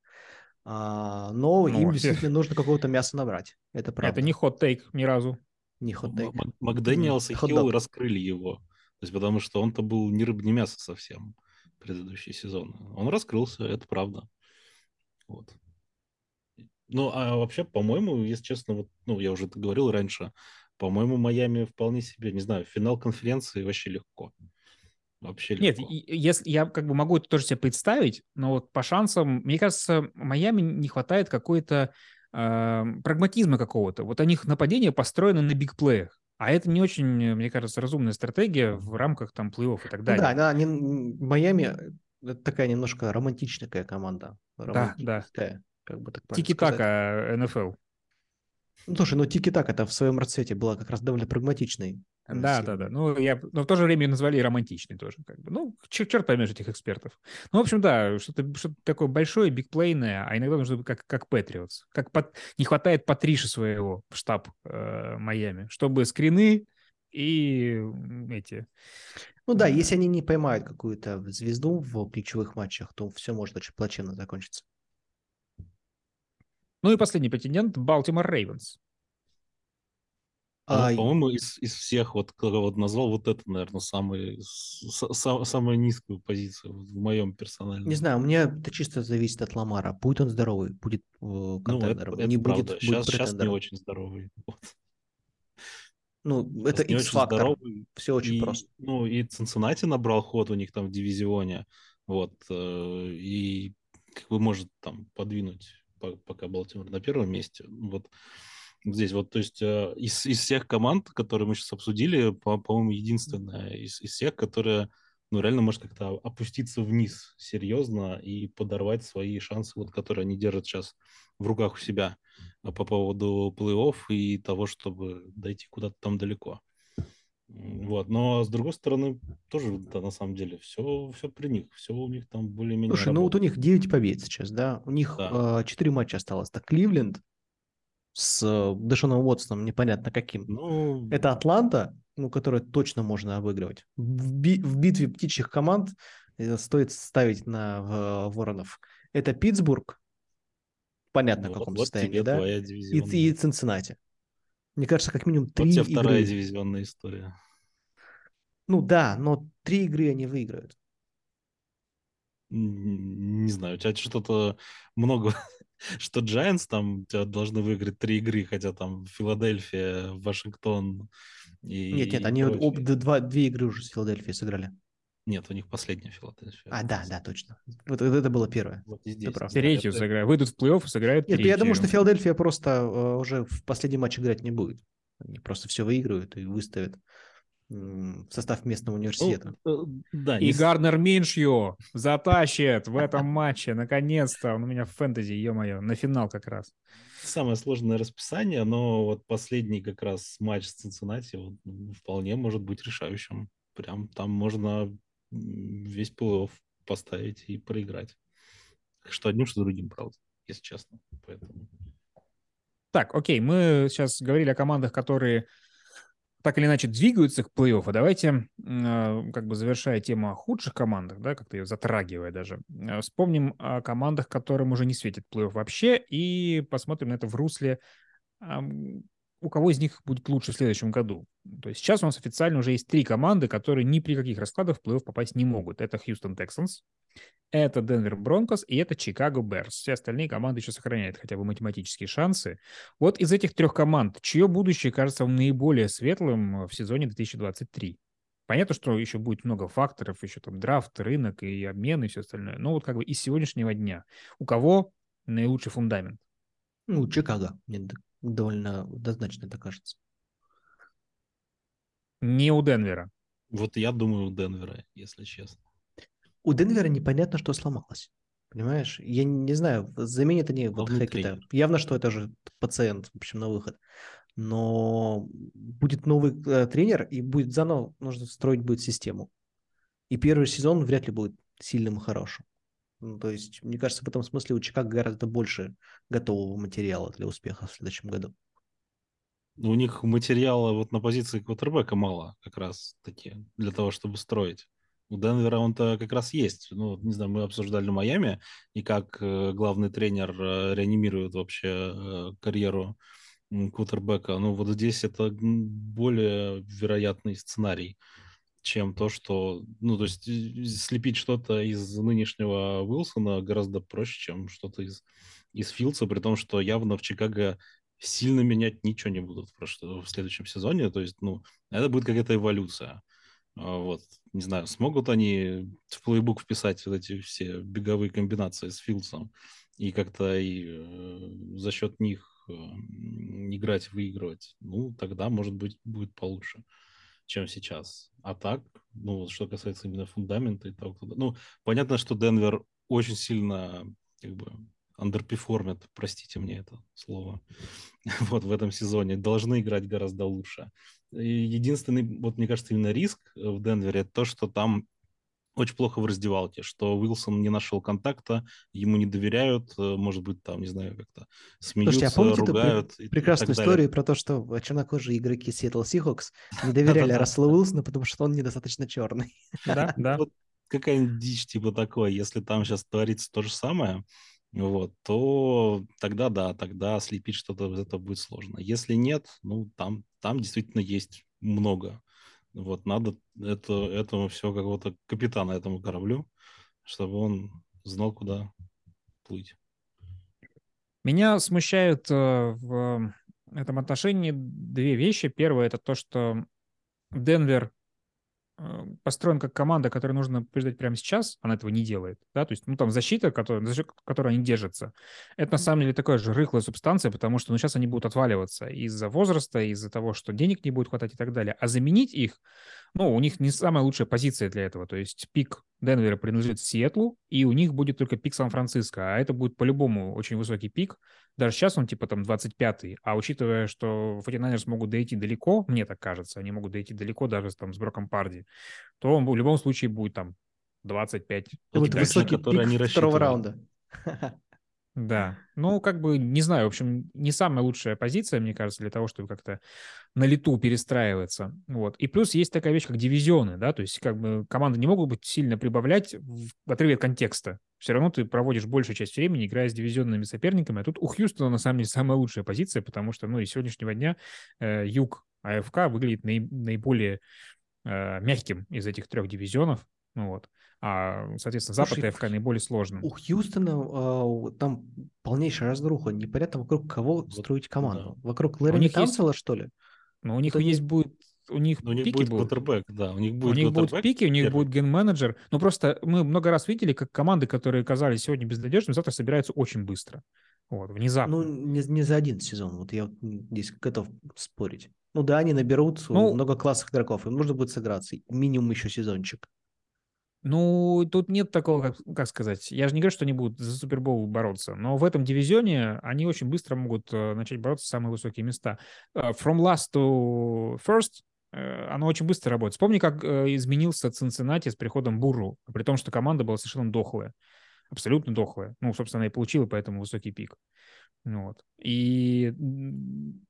А, но Ну, им вообще- <laughs> действительно нужно какого-то мяса набрать. Это правда. Это не хот-тейк ни разу. не хот-тейк. Мак- Макдэниелс и. Хилл раскрыли его. То есть потому что он-то был ни рыба, ни мясо совсем предыдущий сезон. Он раскрылся, это правда. Вот. Ну, а вообще, по-моему, если честно, вот, ну, я уже это говорил раньше, по-моему, Майами вполне себе, не знаю, финал конференции вообще легко. Вообще Нет, легко. и- если я как бы могу это тоже себе представить, но вот по шансам, мне кажется, Майами не хватает какой-то э, прагматизма какого-то. Вот у них нападение построено на бигплеях. А это не очень, мне кажется, разумная стратегия в рамках там плей-офф и так Ну далее. да, она не, Майами э, это такая немножко романтичная команда. да. Романтическая, как бы так. Тики-така НФЛ. Ну, слушай, ну Тики-Так это в своем расцвете была как раз довольно прагматичной. э, Да, да, да. Ну, я, но в то же время ее назвали романтичной тоже. Как бы. Ну, черт, черт поймешь этих экспертов. Ну, в общем, да, что-то что такое большое, бигплейное, а иногда нужно как, как Патриотс. Как Пат- не хватает Патриши своего в штаб э, Майами, чтобы скрины и эти... Ну да, если они не поймают какую-то звезду в ключевых матчах, то все может очень плачевно закончиться. Ну и последний претендент — Балтимор Рейвенс. Ну, по-моему, из, из всех, вот, кого вот назвал, вот это, наверное, самый, с- са- самая низкую позицию в моем персональном. Не знаю, у меня это чисто зависит от Ламара. Будет он здоровый, будет э, Ну, это, это не правда. будет, будет сейчас, сейчас не очень здоровый. Вот. Ну, это Сейчас очень X-фактор. здоровый. Все очень и, просто. Ну, и Цинциннати набрал ход у них там в дивизионе. Вот. э, И как бы может там подвинуть по- пока Балтимор на первом месте. Вот здесь вот, то есть э, из, из всех команд, которые мы сейчас обсудили, по- по-моему, единственная из, из всех, которая ну, реально может как-то опуститься вниз серьезно и подорвать свои шансы, вот, которые они держат сейчас в руках у себя а, по поводу плей-офф и того, чтобы дойти куда-то там далеко. Вот. Но с другой стороны, тоже да, на самом деле все, все при них, все у них там более-менее Слушай, ну вот у работает. них 9 побед сейчас, да? У них Да. 4 матча осталось. Так, Кливленд с э, Дэшоном Уотсоном, непонятно каким. Ну, Это Атланта, ну, которую точно можно обыгрывать. В, би- в битве птичьих команд э, стоит ставить на э, Воронов. Это Питтсбург, понятно, в вот, каком вот состоянии, да? И, и Цинциннати. Мне кажется, как минимум Вот три тебе вторая игры. дивизионная история. Ну да, но три игры они выиграют. Не знаю, у тебя что-то много, <laughs> что Giants там тебя должны выиграть три игры, хотя там Филадельфия, Вашингтон и Нет, нет, и они вот об- прочие. два, две игры уже с Филадельфией сыграли. Нет, у них последняя Филадельфия. А, да, да, точно. Вот это было первое. Вот и здесь. Третью это- сыграют. Выйдут в плей-офф и сыграют Нет, я думаю, что. Филадельфия просто э, уже в последний матч играть не будет. Они просто все выиграют и выставят в состав местного Ну, университета. э, да, И не Гарнер Миншью затащит в этом матче. Наконец-то. Он у меня в фэнтези, ё-моё, на финал как раз. самое сложное расписание, но вот последний как раз матч с Цинциннати вот, ну, вполне может быть решающим. Прям там можно весь плей поставить и проиграть. Что одним, что другим, правда, если честно. Поэтому... Так, окей, мы сейчас говорили о командах, которые так или иначе двигаются к плей-офф. А давайте, э, как бы завершая тему о худших командах, да, как-то ее затрагивая даже, э, вспомним о командах, которым уже не светит плей-офф вообще, и посмотрим на это в русле, у кого из них будет лучше в следующем году. То есть сейчас у нас официально уже есть три команды, которые ни при каких раскладах в плей-офф попасть не могут. Это Хьюстон Texans, это Денвер Бронкос и это Чикаго Берс. Все остальные команды еще сохраняют хотя бы математические шансы. Вот из этих трех команд, чье будущее кажется вам наиболее светлым в сезоне 2023? Понятно, что еще будет много факторов, еще там драфт, рынок и обмен и все остальное. Но вот как бы из сегодняшнего дня. У кого наилучший фундамент? Ну, Чикаго. Мне д- довольно однозначно это кажется. Не у Денвера. Вот я думаю, у Денвера, если честно. У Денвера непонятно, что сломалось. Понимаешь? Я не знаю, заменят они вот Хекета. Явно, что это же пациент, в общем, на выход. Но будет новый э, тренер, и будет заново нужно строить будет систему. И первый сезон вряд ли будет сильным и хорошим. Ну, то есть, мне кажется, в этом смысле у Чикаго гораздо больше готового материала для успеха в следующем году. Ну, У них материала вот на позиции квотербека мало как раз таки для того, чтобы строить. У Денвера он-то как раз есть. Ну, не знаю, мы обсуждали Майами, и как э, главный тренер э, реанимирует вообще э, карьеру квотербека. Ну, вот здесь это более вероятный сценарий, чем то, что... Ну, то есть э, слепить что-то из нынешнего Уилсона гораздо проще, чем что-то из, из Филдса, при том, что явно в Чикаго сильно менять ничего не будут в, в следующем сезоне. То есть, ну, это будет какая-то эволюция. А, Вот, не знаю, смогут они в плейбук вписать вот эти все беговые комбинации с Филдсом и как-то и э, за счет них э, играть, выигрывать. Ну, тогда, может быть, будет получше, чем сейчас. А так, ну, что касается именно фундамента и того, кто... Ну, понятно, что Денвер очень сильно, как бы, underperformит, простите мне это слово, <laughs> вот в этом сезоне, должны играть гораздо лучше. И единственный, вот мне кажется, именно риск э, в Денвере, это то, что там очень плохо в раздевалке, что Уилсон не нашел контакта, ему не доверяют, э, может быть, там, не знаю, как-то смеются, Слушайте, а помните эту ругают. и прекрасную историю про то, что чернокожие игроки Seattle Seahawks не доверяли. Расселу Уилсону, потому что он недостаточно черный? Да, <laughs> да. Вот какая-нибудь дичь типа такой, если там сейчас творится то же самое, вот, то тогда да, тогда слепить что-то из этого будет сложно. Если нет, ну, там, там действительно есть много. Вот, надо это, этому все какого-то капитана этому кораблю, чтобы он знал, куда плыть. Меня смущают э, в этом отношении две вещи. Первое это то, что Денвер построен как команда, которой нужно побеждать прямо сейчас, она этого не делает, да, то есть, ну, там защита, которая, за счет которой они держатся, это на самом деле такая же рыхлая субстанция, потому что, ну, сейчас они будут отваливаться из-за возраста, из-за того, что денег не будет хватать и так далее, а заменить их, ну, у них не самая лучшая позиция для этого, то есть пик Денвера принадлежит Сиэтлу, и у них будет только пик Сан-Франциско, а это будет по-любому очень высокий пик, даже сейчас он типа там 25-й, а учитывая, что 49ers могут дойти далеко, мне так кажется, они могут дойти далеко даже там с Броком Парди, то он в любом случае будет там 25. Это будет точно, высокий пик второго рассчитывали. раунда. <laughs> Да, ну как бы не знаю, в общем, не самая лучшая позиция, мне кажется, для того, чтобы как-то на лету перестраиваться. Вот. И плюс есть такая вещь, как дивизионы, да, то есть как бы команды не могут быть сильно прибавлять в отрыве от контекста. Все равно ты проводишь большую часть времени, играя с дивизионными соперниками, а тут у Хьюстона на самом деле самая лучшая позиция, потому что, ну, и с сегодняшнего дня э, юг АФК выглядит наи- наиболее э, мягким из этих трех дивизионов, ну вот. А, соответственно, Запад Слушай, АФК наиболее сложным. У Хьюстона а, там полнейшая разруха. Непонятно, вокруг кого строить команду. Вокруг Лэри них есть- что ли? Но у них есть будет, у них Но у них пики будет будут. да, у них У будет них будут пики, у них первый. будет ген-менеджер. Ну, просто мы много раз видели, как команды, которые казались сегодня безнадежными, завтра собираются очень быстро. Вот, внезапно. Ну, не, не за один сезон. Вот я вот здесь готов спорить. Ну да, они наберут Ну- много классных игроков. Им нужно будет сыграться. Минимум еще сезончик. Ну, тут нет такого, как, как сказать. Я же не говорю, что они будут за Супербол бороться, но в этом дивизионе они очень быстро могут э, начать бороться за самые высокие места. Э, From last to first э, оно очень быстро работает. Вспомни, как изменился Цинциннати с приходом Бурру, при том, что команда была совершенно дохлая. Абсолютно дохлая. Ну, собственно, и получила поэтому высокий пик. Ну Вот. И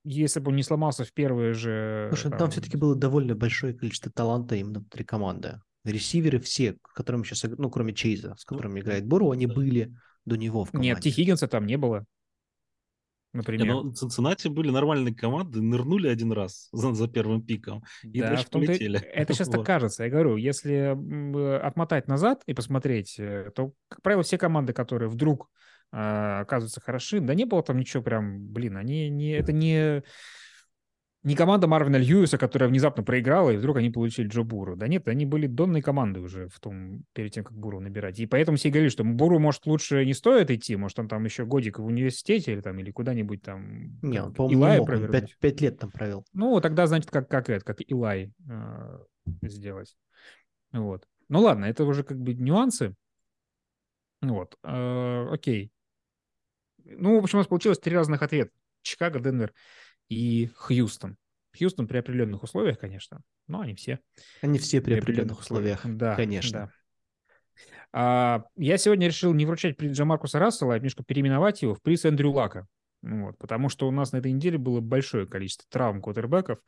если бы он не сломался в первые же... Слушай, ну там, там все-таки было довольно большое количество таланта именно внутри команды. Ресиверы все, которыми сейчас, ну, кроме Чейза, с Ну, которыми играет Буру, они были до него в команде. Нет, Ти Хиггинса там не было. Не, Например. ну, Цинциннати были нормальные команды, нырнули один раз за, за первым пиком. и да, дальше в полетели. Это сейчас так кажется. Я говорю, если э, отмотать назад и посмотреть, э, то, как правило, все команды, которые вдруг а, оказываются хороши, да не было там ничего прям, блин, они не, это не, не команда Марвина Льюиса, которая внезапно проиграла, и вдруг они получили Джо Буру. Да нет, они были донной командой уже в том, перед тем, как Буру набирать. И поэтому все говорили, что Буру, может, лучше не стоит идти, может, он там еще годик в университете или там, или куда-нибудь там Не, он, по-моему, не Илая мог. Пять, пять лет там провел. Ну, тогда, значит, как, как это, как Илай э, сделать. Вот. Ну ладно, это уже как бы нюансы. Вот, э, окей. Ну, в общем, у нас получилось три разных ответа. Чикаго, Денвер и Хьюстон. Хьюстон при определенных условиях, конечно, но они все. Они все при, при определенных условиях, да, конечно. Да. А, я сегодня решил не вручать приз Джамаркуса Рассела, а немножко переименовать его в приз Эндрю Лака. Вот, потому что у нас на этой неделе было большое количество травм квотербеков,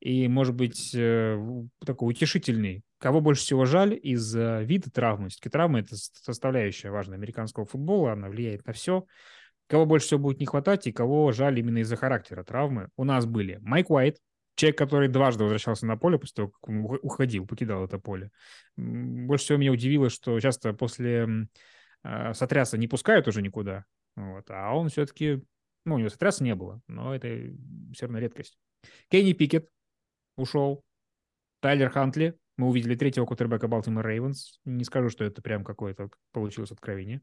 и, может быть, э, такой утешительный. Кого больше всего жаль из-за вида травмы? Все-таки травма – это составляющая важная американского футбола, она влияет на все. Кого больше всего будет не хватать и кого жаль именно из-за характера травмы? У нас были Майк Уайт, человек, который дважды возвращался на поле после того, как он уходил, покидал это поле. Больше всего меня удивило, что часто после э, сотряса не пускают уже никуда, вот, а он все-таки, ну, у него сотряса не было, но это все равно редкость. Кенни Пикет, ушел. Тайлер Хантли. Мы увидели третьего кутербека Балтимор Рейвенс. Не скажу, что это прям какое-то получилось откровение.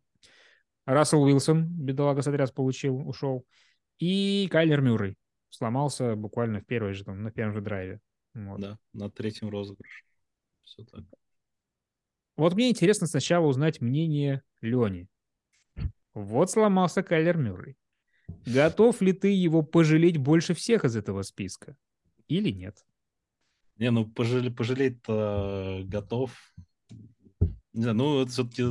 Рассел Уилсон, бедолага сотряс, получил, ушел. И Кайлер Мюррей сломался буквально в первой же, там, на первом же драйве. Вот. Да, на третьем розыгрыше. Все так. Вот мне интересно сначала узнать мнение Лени. Вот сломался Кайлер Мюррей. Готов ли ты его пожалеть больше всех из этого списка? Или нет? Не, ну пожале, пожалеть-то готов. Не ну это все-таки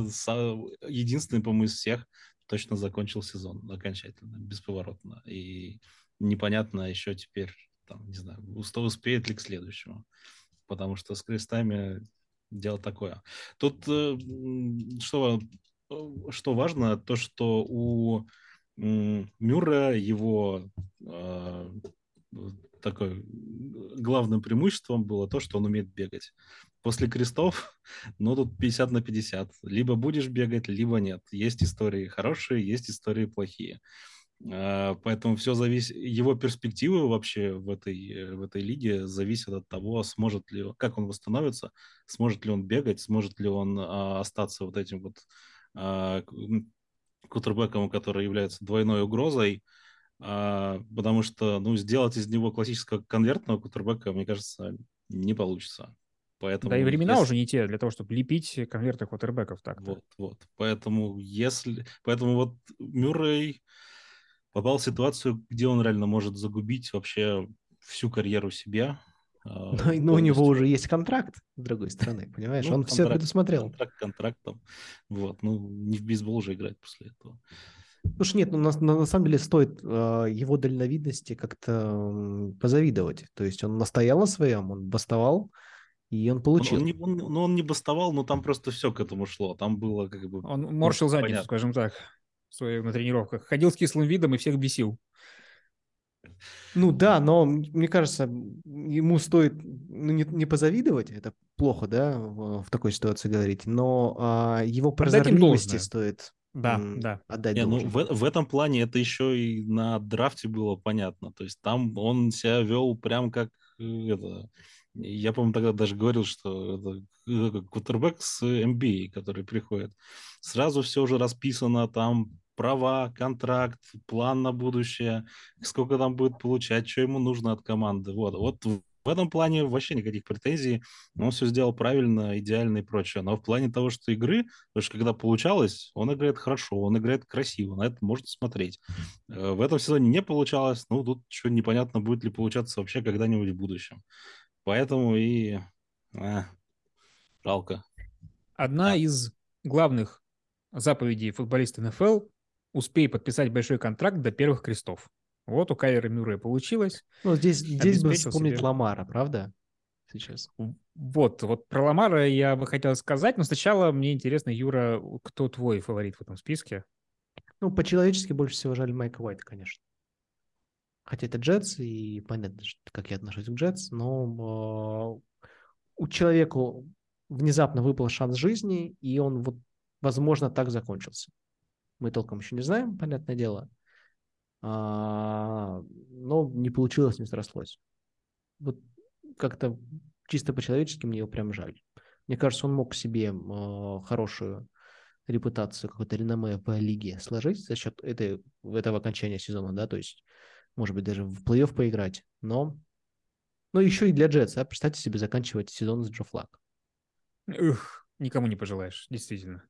единственный, по-моему, из всех точно закончил сезон окончательно, бесповоротно. И непонятно еще теперь, там, не знаю, успеет ли к следующему. Потому что с крестами дело такое. Тут э, что, что важно, то, что у Мюра его э, такое главным преимуществом было то, что он умеет бегать. После крестов, <laughs> ну, тут 50 на 50. Либо будешь бегать, либо нет. Есть истории хорошие, есть истории плохие. А, поэтому все зависит, его перспективы вообще в этой, в этой лиге зависят от того, сможет ли, как он восстановится, сможет ли он бегать, сможет ли он а, остаться вот этим вот а, кутербеком, который является двойной угрозой, потому что, ну, сделать из него классического конвертного кутербека, мне кажется, не получится. Поэтому да и времена если... уже не те для того, чтобы лепить конверты квотербеков так Вот, вот. Поэтому если... Поэтому вот Мюррей попал в ситуацию, где он реально может загубить вообще всю карьеру себе. А, <laughs> но, но у него уже есть контракт, с другой стороны, <laughs> понимаешь? Ну, он контракт, все предусмотрел. Контракт контрактом. Вот, ну, не в бейсбол уже играть после этого. Слушай, нет, ну, на, на самом деле стоит э, его дальновидности как-то э, позавидовать. То есть он настоял на своем, он бастовал, и он получил. Он, он, не, он, ну, он не бастовал, но там просто все к этому шло. Там было как бы... Он морщил задницу, понятно. скажем так, своей, на тренировках. Ходил с кислым видом и всех бесил. Ну да, но мне кажется, ему стоит ну, не, не позавидовать, это плохо, да, в, в такой ситуации говорить, но а, его прозорливости стоит да, да. Отдать Не, ну, в, в этом плане это еще и на драфте было понятно. То есть там он себя вел прям как э, это. Я, по-моему, тогда даже говорил, что это кутербэк с MBA, который приходит. Сразу все уже расписано, там права, контракт, план на будущее, сколько там будет получать, что ему нужно от команды. Вот, вот в этом плане вообще никаких претензий. Он все сделал правильно, идеально и прочее. Но в плане того, что игры, потому что когда получалось, он играет хорошо, он играет красиво, на это можно смотреть. Э, в этом сезоне не получалось, ну, тут еще непонятно, будет ли получаться вообще когда-нибудь в будущем. Поэтому и а, жалко. Одна да. из главных заповедей футболиста НФЛ – успей подписать большой контракт до первых крестов. Вот у Кайлера Мюррея получилось. Ну, здесь, здесь бы вспомнить себе... Ламара, правда? Сейчас. Вот, вот про Ламара я бы хотел сказать, но сначала мне интересно, Юра, кто твой фаворит в этом списке? Ну, по-человечески больше всего жаль Майка Уайта, конечно. Хотя это Джетс, и понятно, как я отношусь к Джетс, но э, у человека внезапно выпал шанс жизни, и он вот, возможно, так закончился. Мы толком еще не знаем, понятное дело. А, но не получилось, не срослось. Вот как-то чисто по-человечески мне его прям жаль. Мне кажется, он мог себе э, хорошую репутацию, какое-то реноме по лиге сложить за счет этой, этого окончания сезона, да, то есть, может быть, даже в плей-офф поиграть, но, но еще и для Джетса, а? представьте себе заканчивать сезон с Джо Флаг. Ух, никому не пожелаешь, действительно.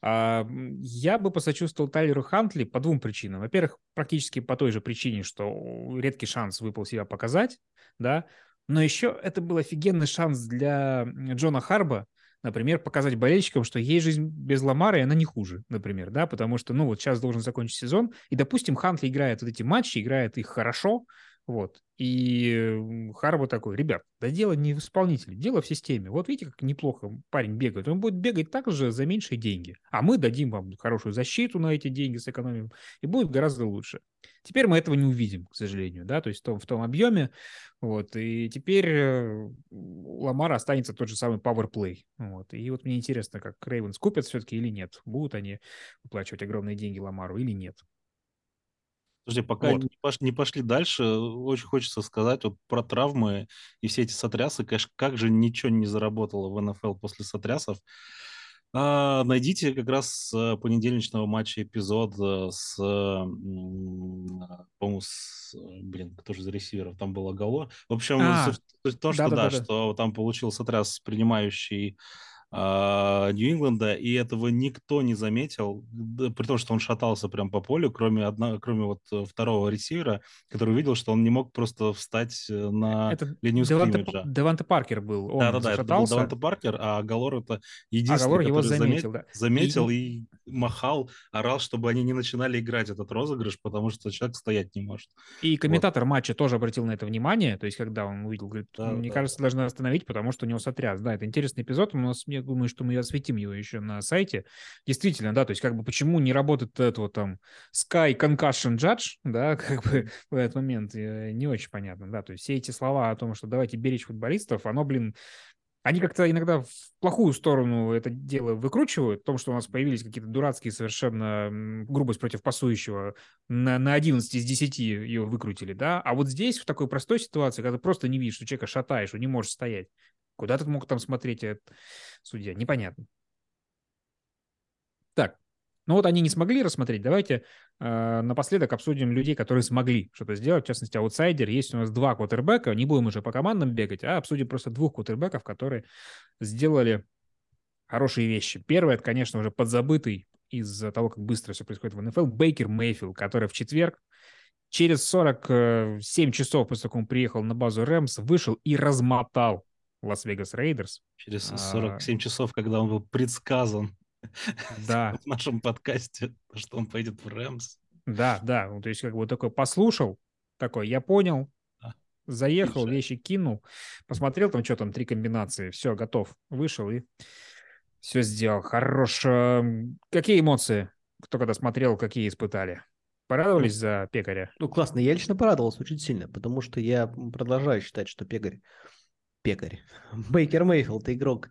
А, я бы посочувствовал Тайлеру Хантли по двум причинам. Во-первых, практически по той же причине, что редкий шанс выпал себя показать, да, но еще это был офигенный шанс для Джона Харба, например, показать болельщикам, что есть жизнь без Ламара, и она не хуже, например, да, потому что, ну, вот сейчас должен закончить сезон, и, допустим, Хантли играет вот эти матчи, играет их хорошо, вот. И Харбо такой, ребят, да дело не в исполнителе, дело в системе. Вот видите, как неплохо парень бегает. Он будет бегать так же за меньшие деньги. А мы дадим вам хорошую защиту на эти деньги, сэкономим, и будет гораздо лучше. Теперь мы этого не увидим, к сожалению, да, то есть в том, в том объеме. Вот. И теперь э, Ламара останется тот же самый powerplay. Вот. И вот мне интересно, как Рейвенс купят все-таки или нет. Будут они выплачивать огромные деньги Ламару или нет. Подожди, пока вот. не, пош, не пошли дальше, очень хочется сказать вот про травмы и все эти сотрясы. Конечно, как же ничего не заработало в НФЛ после сотрясов. А, найдите как раз с э, понедельничного матча эпизод э, с, по-моему, с, блин, кто же за ресиверов там было Гало. В общем, а, то, что да, да, да, да, что там получил сотряс принимающий Нью-Ингланда, и этого никто не заметил, при том, что он шатался прям по полю, кроме, одна, кроме вот э, второго ресивера, который увидел, что он не мог просто встать э, на это линию Деванте, скриммиджа. Деванте Паркер был, он Да-да-да, это был Деванте Паркер, а Галор это единственный, а Галор который его заметил, да. заметил и... и махал, орал, чтобы они не начинали играть этот розыгрыш, потому что человек стоять не может. И комментатор вот. матча тоже обратил на это внимание, то есть когда он увидел, говорит, да, мне да, кажется, да. должны остановить, потому что у него сотряс. Да, это интересный эпизод, у нас, мне думаю, что мы осветим его еще на сайте. Действительно, да, то есть как бы почему не работает этот вот там Sky Concussion Judge, да, <laughs> как бы в этот момент не очень понятно, да, то есть все эти слова о том, что давайте беречь футболистов, оно, блин, они как-то иногда в плохую сторону это дело выкручивают, в том, что у нас появились какие-то дурацкие совершенно грубость против пасующего, на, на 11 из 10 ее выкрутили, да, а вот здесь, в такой простой ситуации, когда ты просто не видишь, что человека шатаешь, он не может стоять, Куда ты мог там смотреть, этот судья? Непонятно. Ну вот они не смогли рассмотреть. Давайте э, напоследок обсудим людей, которые смогли что-то сделать. В частности, аутсайдер. Есть у нас два квотербека. Не будем уже по командам бегать, а обсудим просто двух квотербеков, которые сделали хорошие вещи. Первый, это, конечно, уже подзабытый из-за того, как быстро все происходит в НФЛ, Бейкер Мейфилд, который в четверг через 47 часов после того, как он приехал на базу Рэмс, вышел и размотал Лас-Вегас Рейдерс. Через 47 а, часов, когда он был предсказан да. <laughs> в нашем подкасте, что он поедет в Рэмс. Да, да, ну, то есть как бы такой послушал, такой, я понял, заехал, вещи кинул, посмотрел там, что там, три комбинации, все, готов, вышел и все сделал. Хорош. Эм, какие эмоции, кто когда смотрел, какие испытали? Порадовались ну, за пекаря? Ну, классно. Я лично порадовался очень сильно, потому что я продолжаю считать, что пекарь пекарь. <laughs> Бейкер Мейфилд игрок,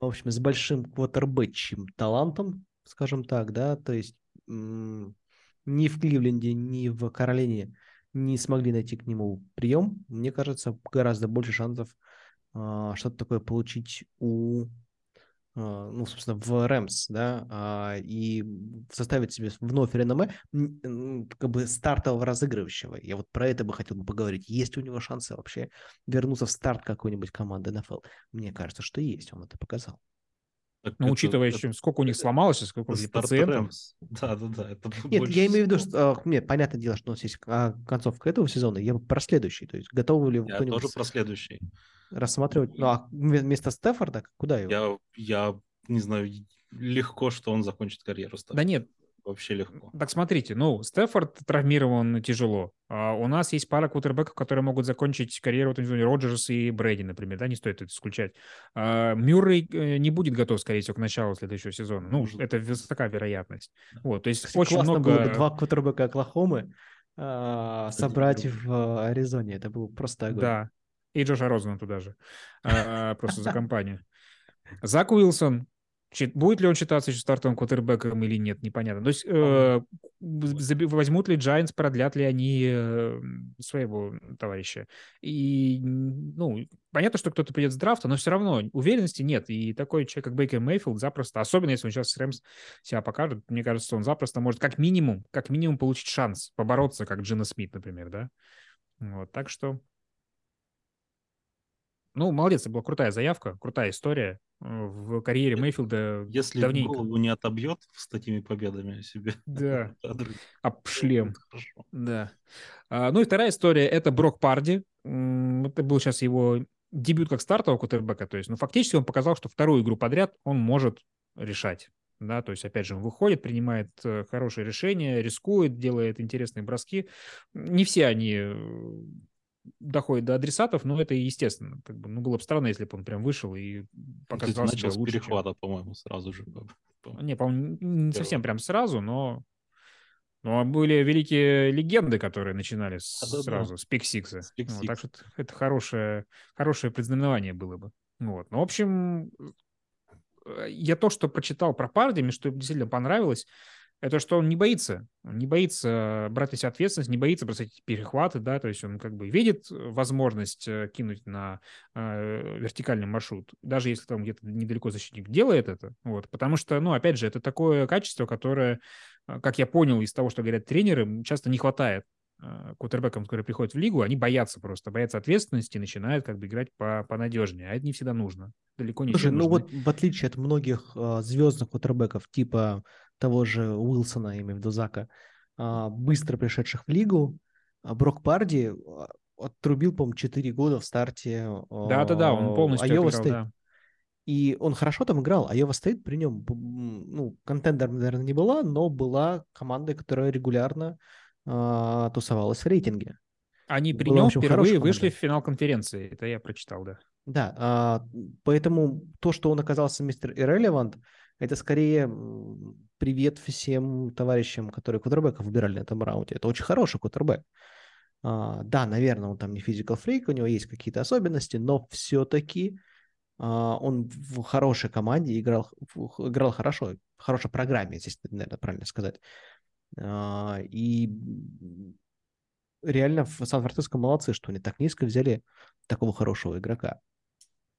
в общем, с большим квотербэтчим талантом, скажем так, да, то есть ни в Кливленде, ни в Каролине не смогли найти к нему прием. Мне кажется, гораздо больше шансов э, что-то такое получить у а, ну, собственно, в Рэмс, да, а, и составить себе вновь реноме как бы стартового разыгрывающего. Я вот про это бы хотел бы поговорить. Есть у него шансы вообще вернуться в старт какой-нибудь команды НФЛ? Мне кажется, что есть, он это показал. Так Но это, учитывая это, еще, сколько у них сломалось, сколько у них пациентов. Да, да, да. Это нет, я имею в виду, что, а, нет, понятное дело, что у нас есть концовка этого сезона, я про следующий, то есть готовы ли Я тоже про следующий рассматривать. Ну, а вместо Стефорда куда его? Я, я не знаю, легко, что он закончит карьеру. Стефорда. Да нет. Вообще легко. Так смотрите, ну, Стефорд травмирован тяжело. А у нас есть пара кутербеков, которые могут закончить карьеру, вот, Роджерс и Брэди, например, да, не стоит это исключать. А, Мюррей э, не будет готов, скорее всего, к началу следующего сезона. Ну, это такая вероятность. Вот, то есть Кстати, очень классно много... было бы два кутербека Оклахомы а, собрать в Аризоне. Это было просто огонь. Да, и Джоша Розена туда же. А, просто за <laughs> компанию. Зак Уилсон. Будет ли он считаться еще стартовым квотербеком или нет, непонятно. То есть э, возьмут ли Giants, продлят ли они э, своего товарища. И, ну, понятно, что кто-то придет с драфта, но все равно уверенности нет. И такой человек, как Бейкер Мейфилд, запросто, особенно если он сейчас с Рэмс себя покажет, мне кажется, он запросто может как минимум, как минимум получить шанс побороться, как Джина Смит, например, да. Вот, так что Ну, молодец, это была крутая заявка, крутая история. Э, в карьере Мейфилда Если давненько. голову не отобьет с такими победами себе. <laughs> Да, <laughs> кадры, об шлем. Да. А, ну и вторая история – это Брок Парди. Это был сейчас его дебют как стартового кутербека. То есть, ну, фактически он показал, что вторую игру подряд он может решать. Да, то есть, опять же, он выходит, принимает э, хорошие решения, рискует, делает интересные броски. Не все они доходят до адресатов, но это естественно. Как бы, ну, было бы странно, если бы он прям вышел и Ну, показал себя лучше, чем- перехвата, по-моему, сразу же. по- по- не, по-моему, не совсем прям сразу, но... Но были великие легенды, которые начинали с- Да-да-да. сразу с пик-сикса. С пик Вот, так что это- это хорошее, хорошее предзнаменование было бы. Вот. Ну, в общем, э, я то, что прочитал про Парди, мне что действительно понравилось, это что он не боится, он не боится брать на себя ответственность, не боится бросать перехваты, да, то есть он как бы видит возможность э, кинуть на э, вертикальный маршрут, даже если там где-то недалеко защитник делает это, вот, потому что, ну, опять же, это такое качество, которое, э, как я понял из того, что говорят тренеры, часто не хватает э, кутербэкам, которые приходят в лигу, они боятся просто, боятся ответственности и начинают как бы играть по понадежнее, а это не всегда нужно, далеко не Слушай, ну нужны. вот в отличие от многих а, звездных кутербеков, типа того же Уилсона, я имею в виду Зака, а, быстро пришедших в лигу, а, Брок Парди а, отрубил, по-моему, 4 года в старте Да-да-да, он полностью Айова отыграл, да. И он хорошо там играл. Айова Стейт при нем, ну, контендер, наверное, не была, но была командой, которая регулярно а, тусовалась в рейтинге. Они при Была, нем общем, впервые вышли в финал конференции. Это я прочитал, да. Да, а, поэтому то, что он оказался мистер Irrelevant, это скорее привет всем товарищам, которые кутербэков выбирали на этом раунде. Это очень хороший кутербэк. А, да, наверное, он там не физикал фрейк, у него есть какие-то особенности, но все-таки он в хорошей команде играл, играл хорошо, в хорошей программе, здесь, наверное, правильно сказать. А, И реально в Сан-Франциско молодцы, что они так низко взяли такого хорошего игрока.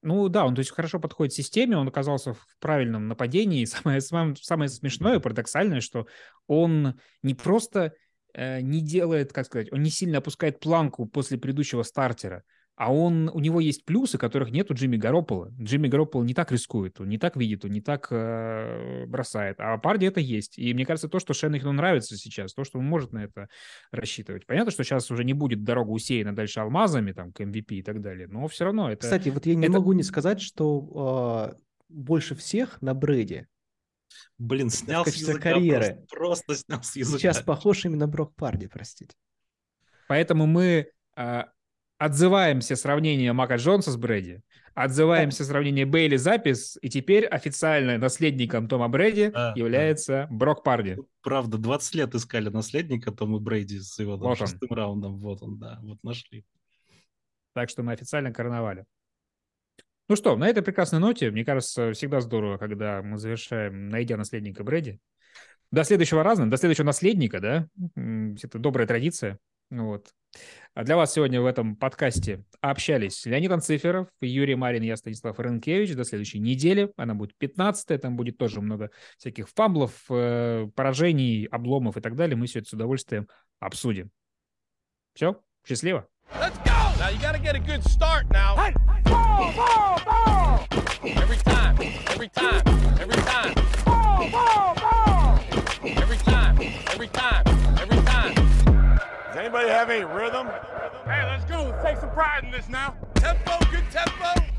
Ну да, он то есть хорошо подходит системе, он оказался в правильном нападении. <laughs> Самое, самое, самое смешное, парадоксальное, что он не просто э, не делает, как сказать, он не сильно опускает планку после предыдущего стартера, а он, у него есть плюсы, которых нет у Джимми Гаропола. Джимми Гарополо не так рискует, он не так видит, он не так э, бросает. А Парди это есть. И мне кажется, то, что Шеннахину нравится сейчас, то, что он может на это рассчитывать. Понятно, что сейчас уже не будет дорога усеяна дальше алмазами, там, к MVP и так далее, но все равно это... Кстати, вот я не это- могу не сказать, что э, больше всех на Брэди Блин, снял с языка, карьеры. Просто, просто снял с языка. сейчас похож именно Брок Парди, простите. Поэтому мы а, отзываемся сравнение Мака Джонса с Брэди, отзываемся сравнение Бейли запись, и теперь официально наследником Тома Брэди Да, да. является Брок Парди. Правда, 20 лет искали наследника Тома Брейди с его там, Вот он. шестым раундом. Вот он, да, вот нашли. Так что мы официально карнавале. Ну что, на этой прекрасной ноте, мне кажется, всегда здорово, когда мы завершаем, найдя наследника Брэди. До следующего раза, до следующего наследника, да? Это добрая традиция. Вот. А для вас сегодня в этом подкасте общались Леонид Анциферов, Юрий Марин, я Станислав Ренкевич. До следующей недели. Она будет 15 там будет тоже много всяких фамблов, э, поражений, обломов и так далее. Мы все это с удовольствием обсудим. Все, счастливо. Let's go! Now you gotta get a good start now. Every time, every time, every time. Every time, every time, every time. Does anybody have any rhythm? Hey, let's go. Take some pride in this now. Tempo, good tempo.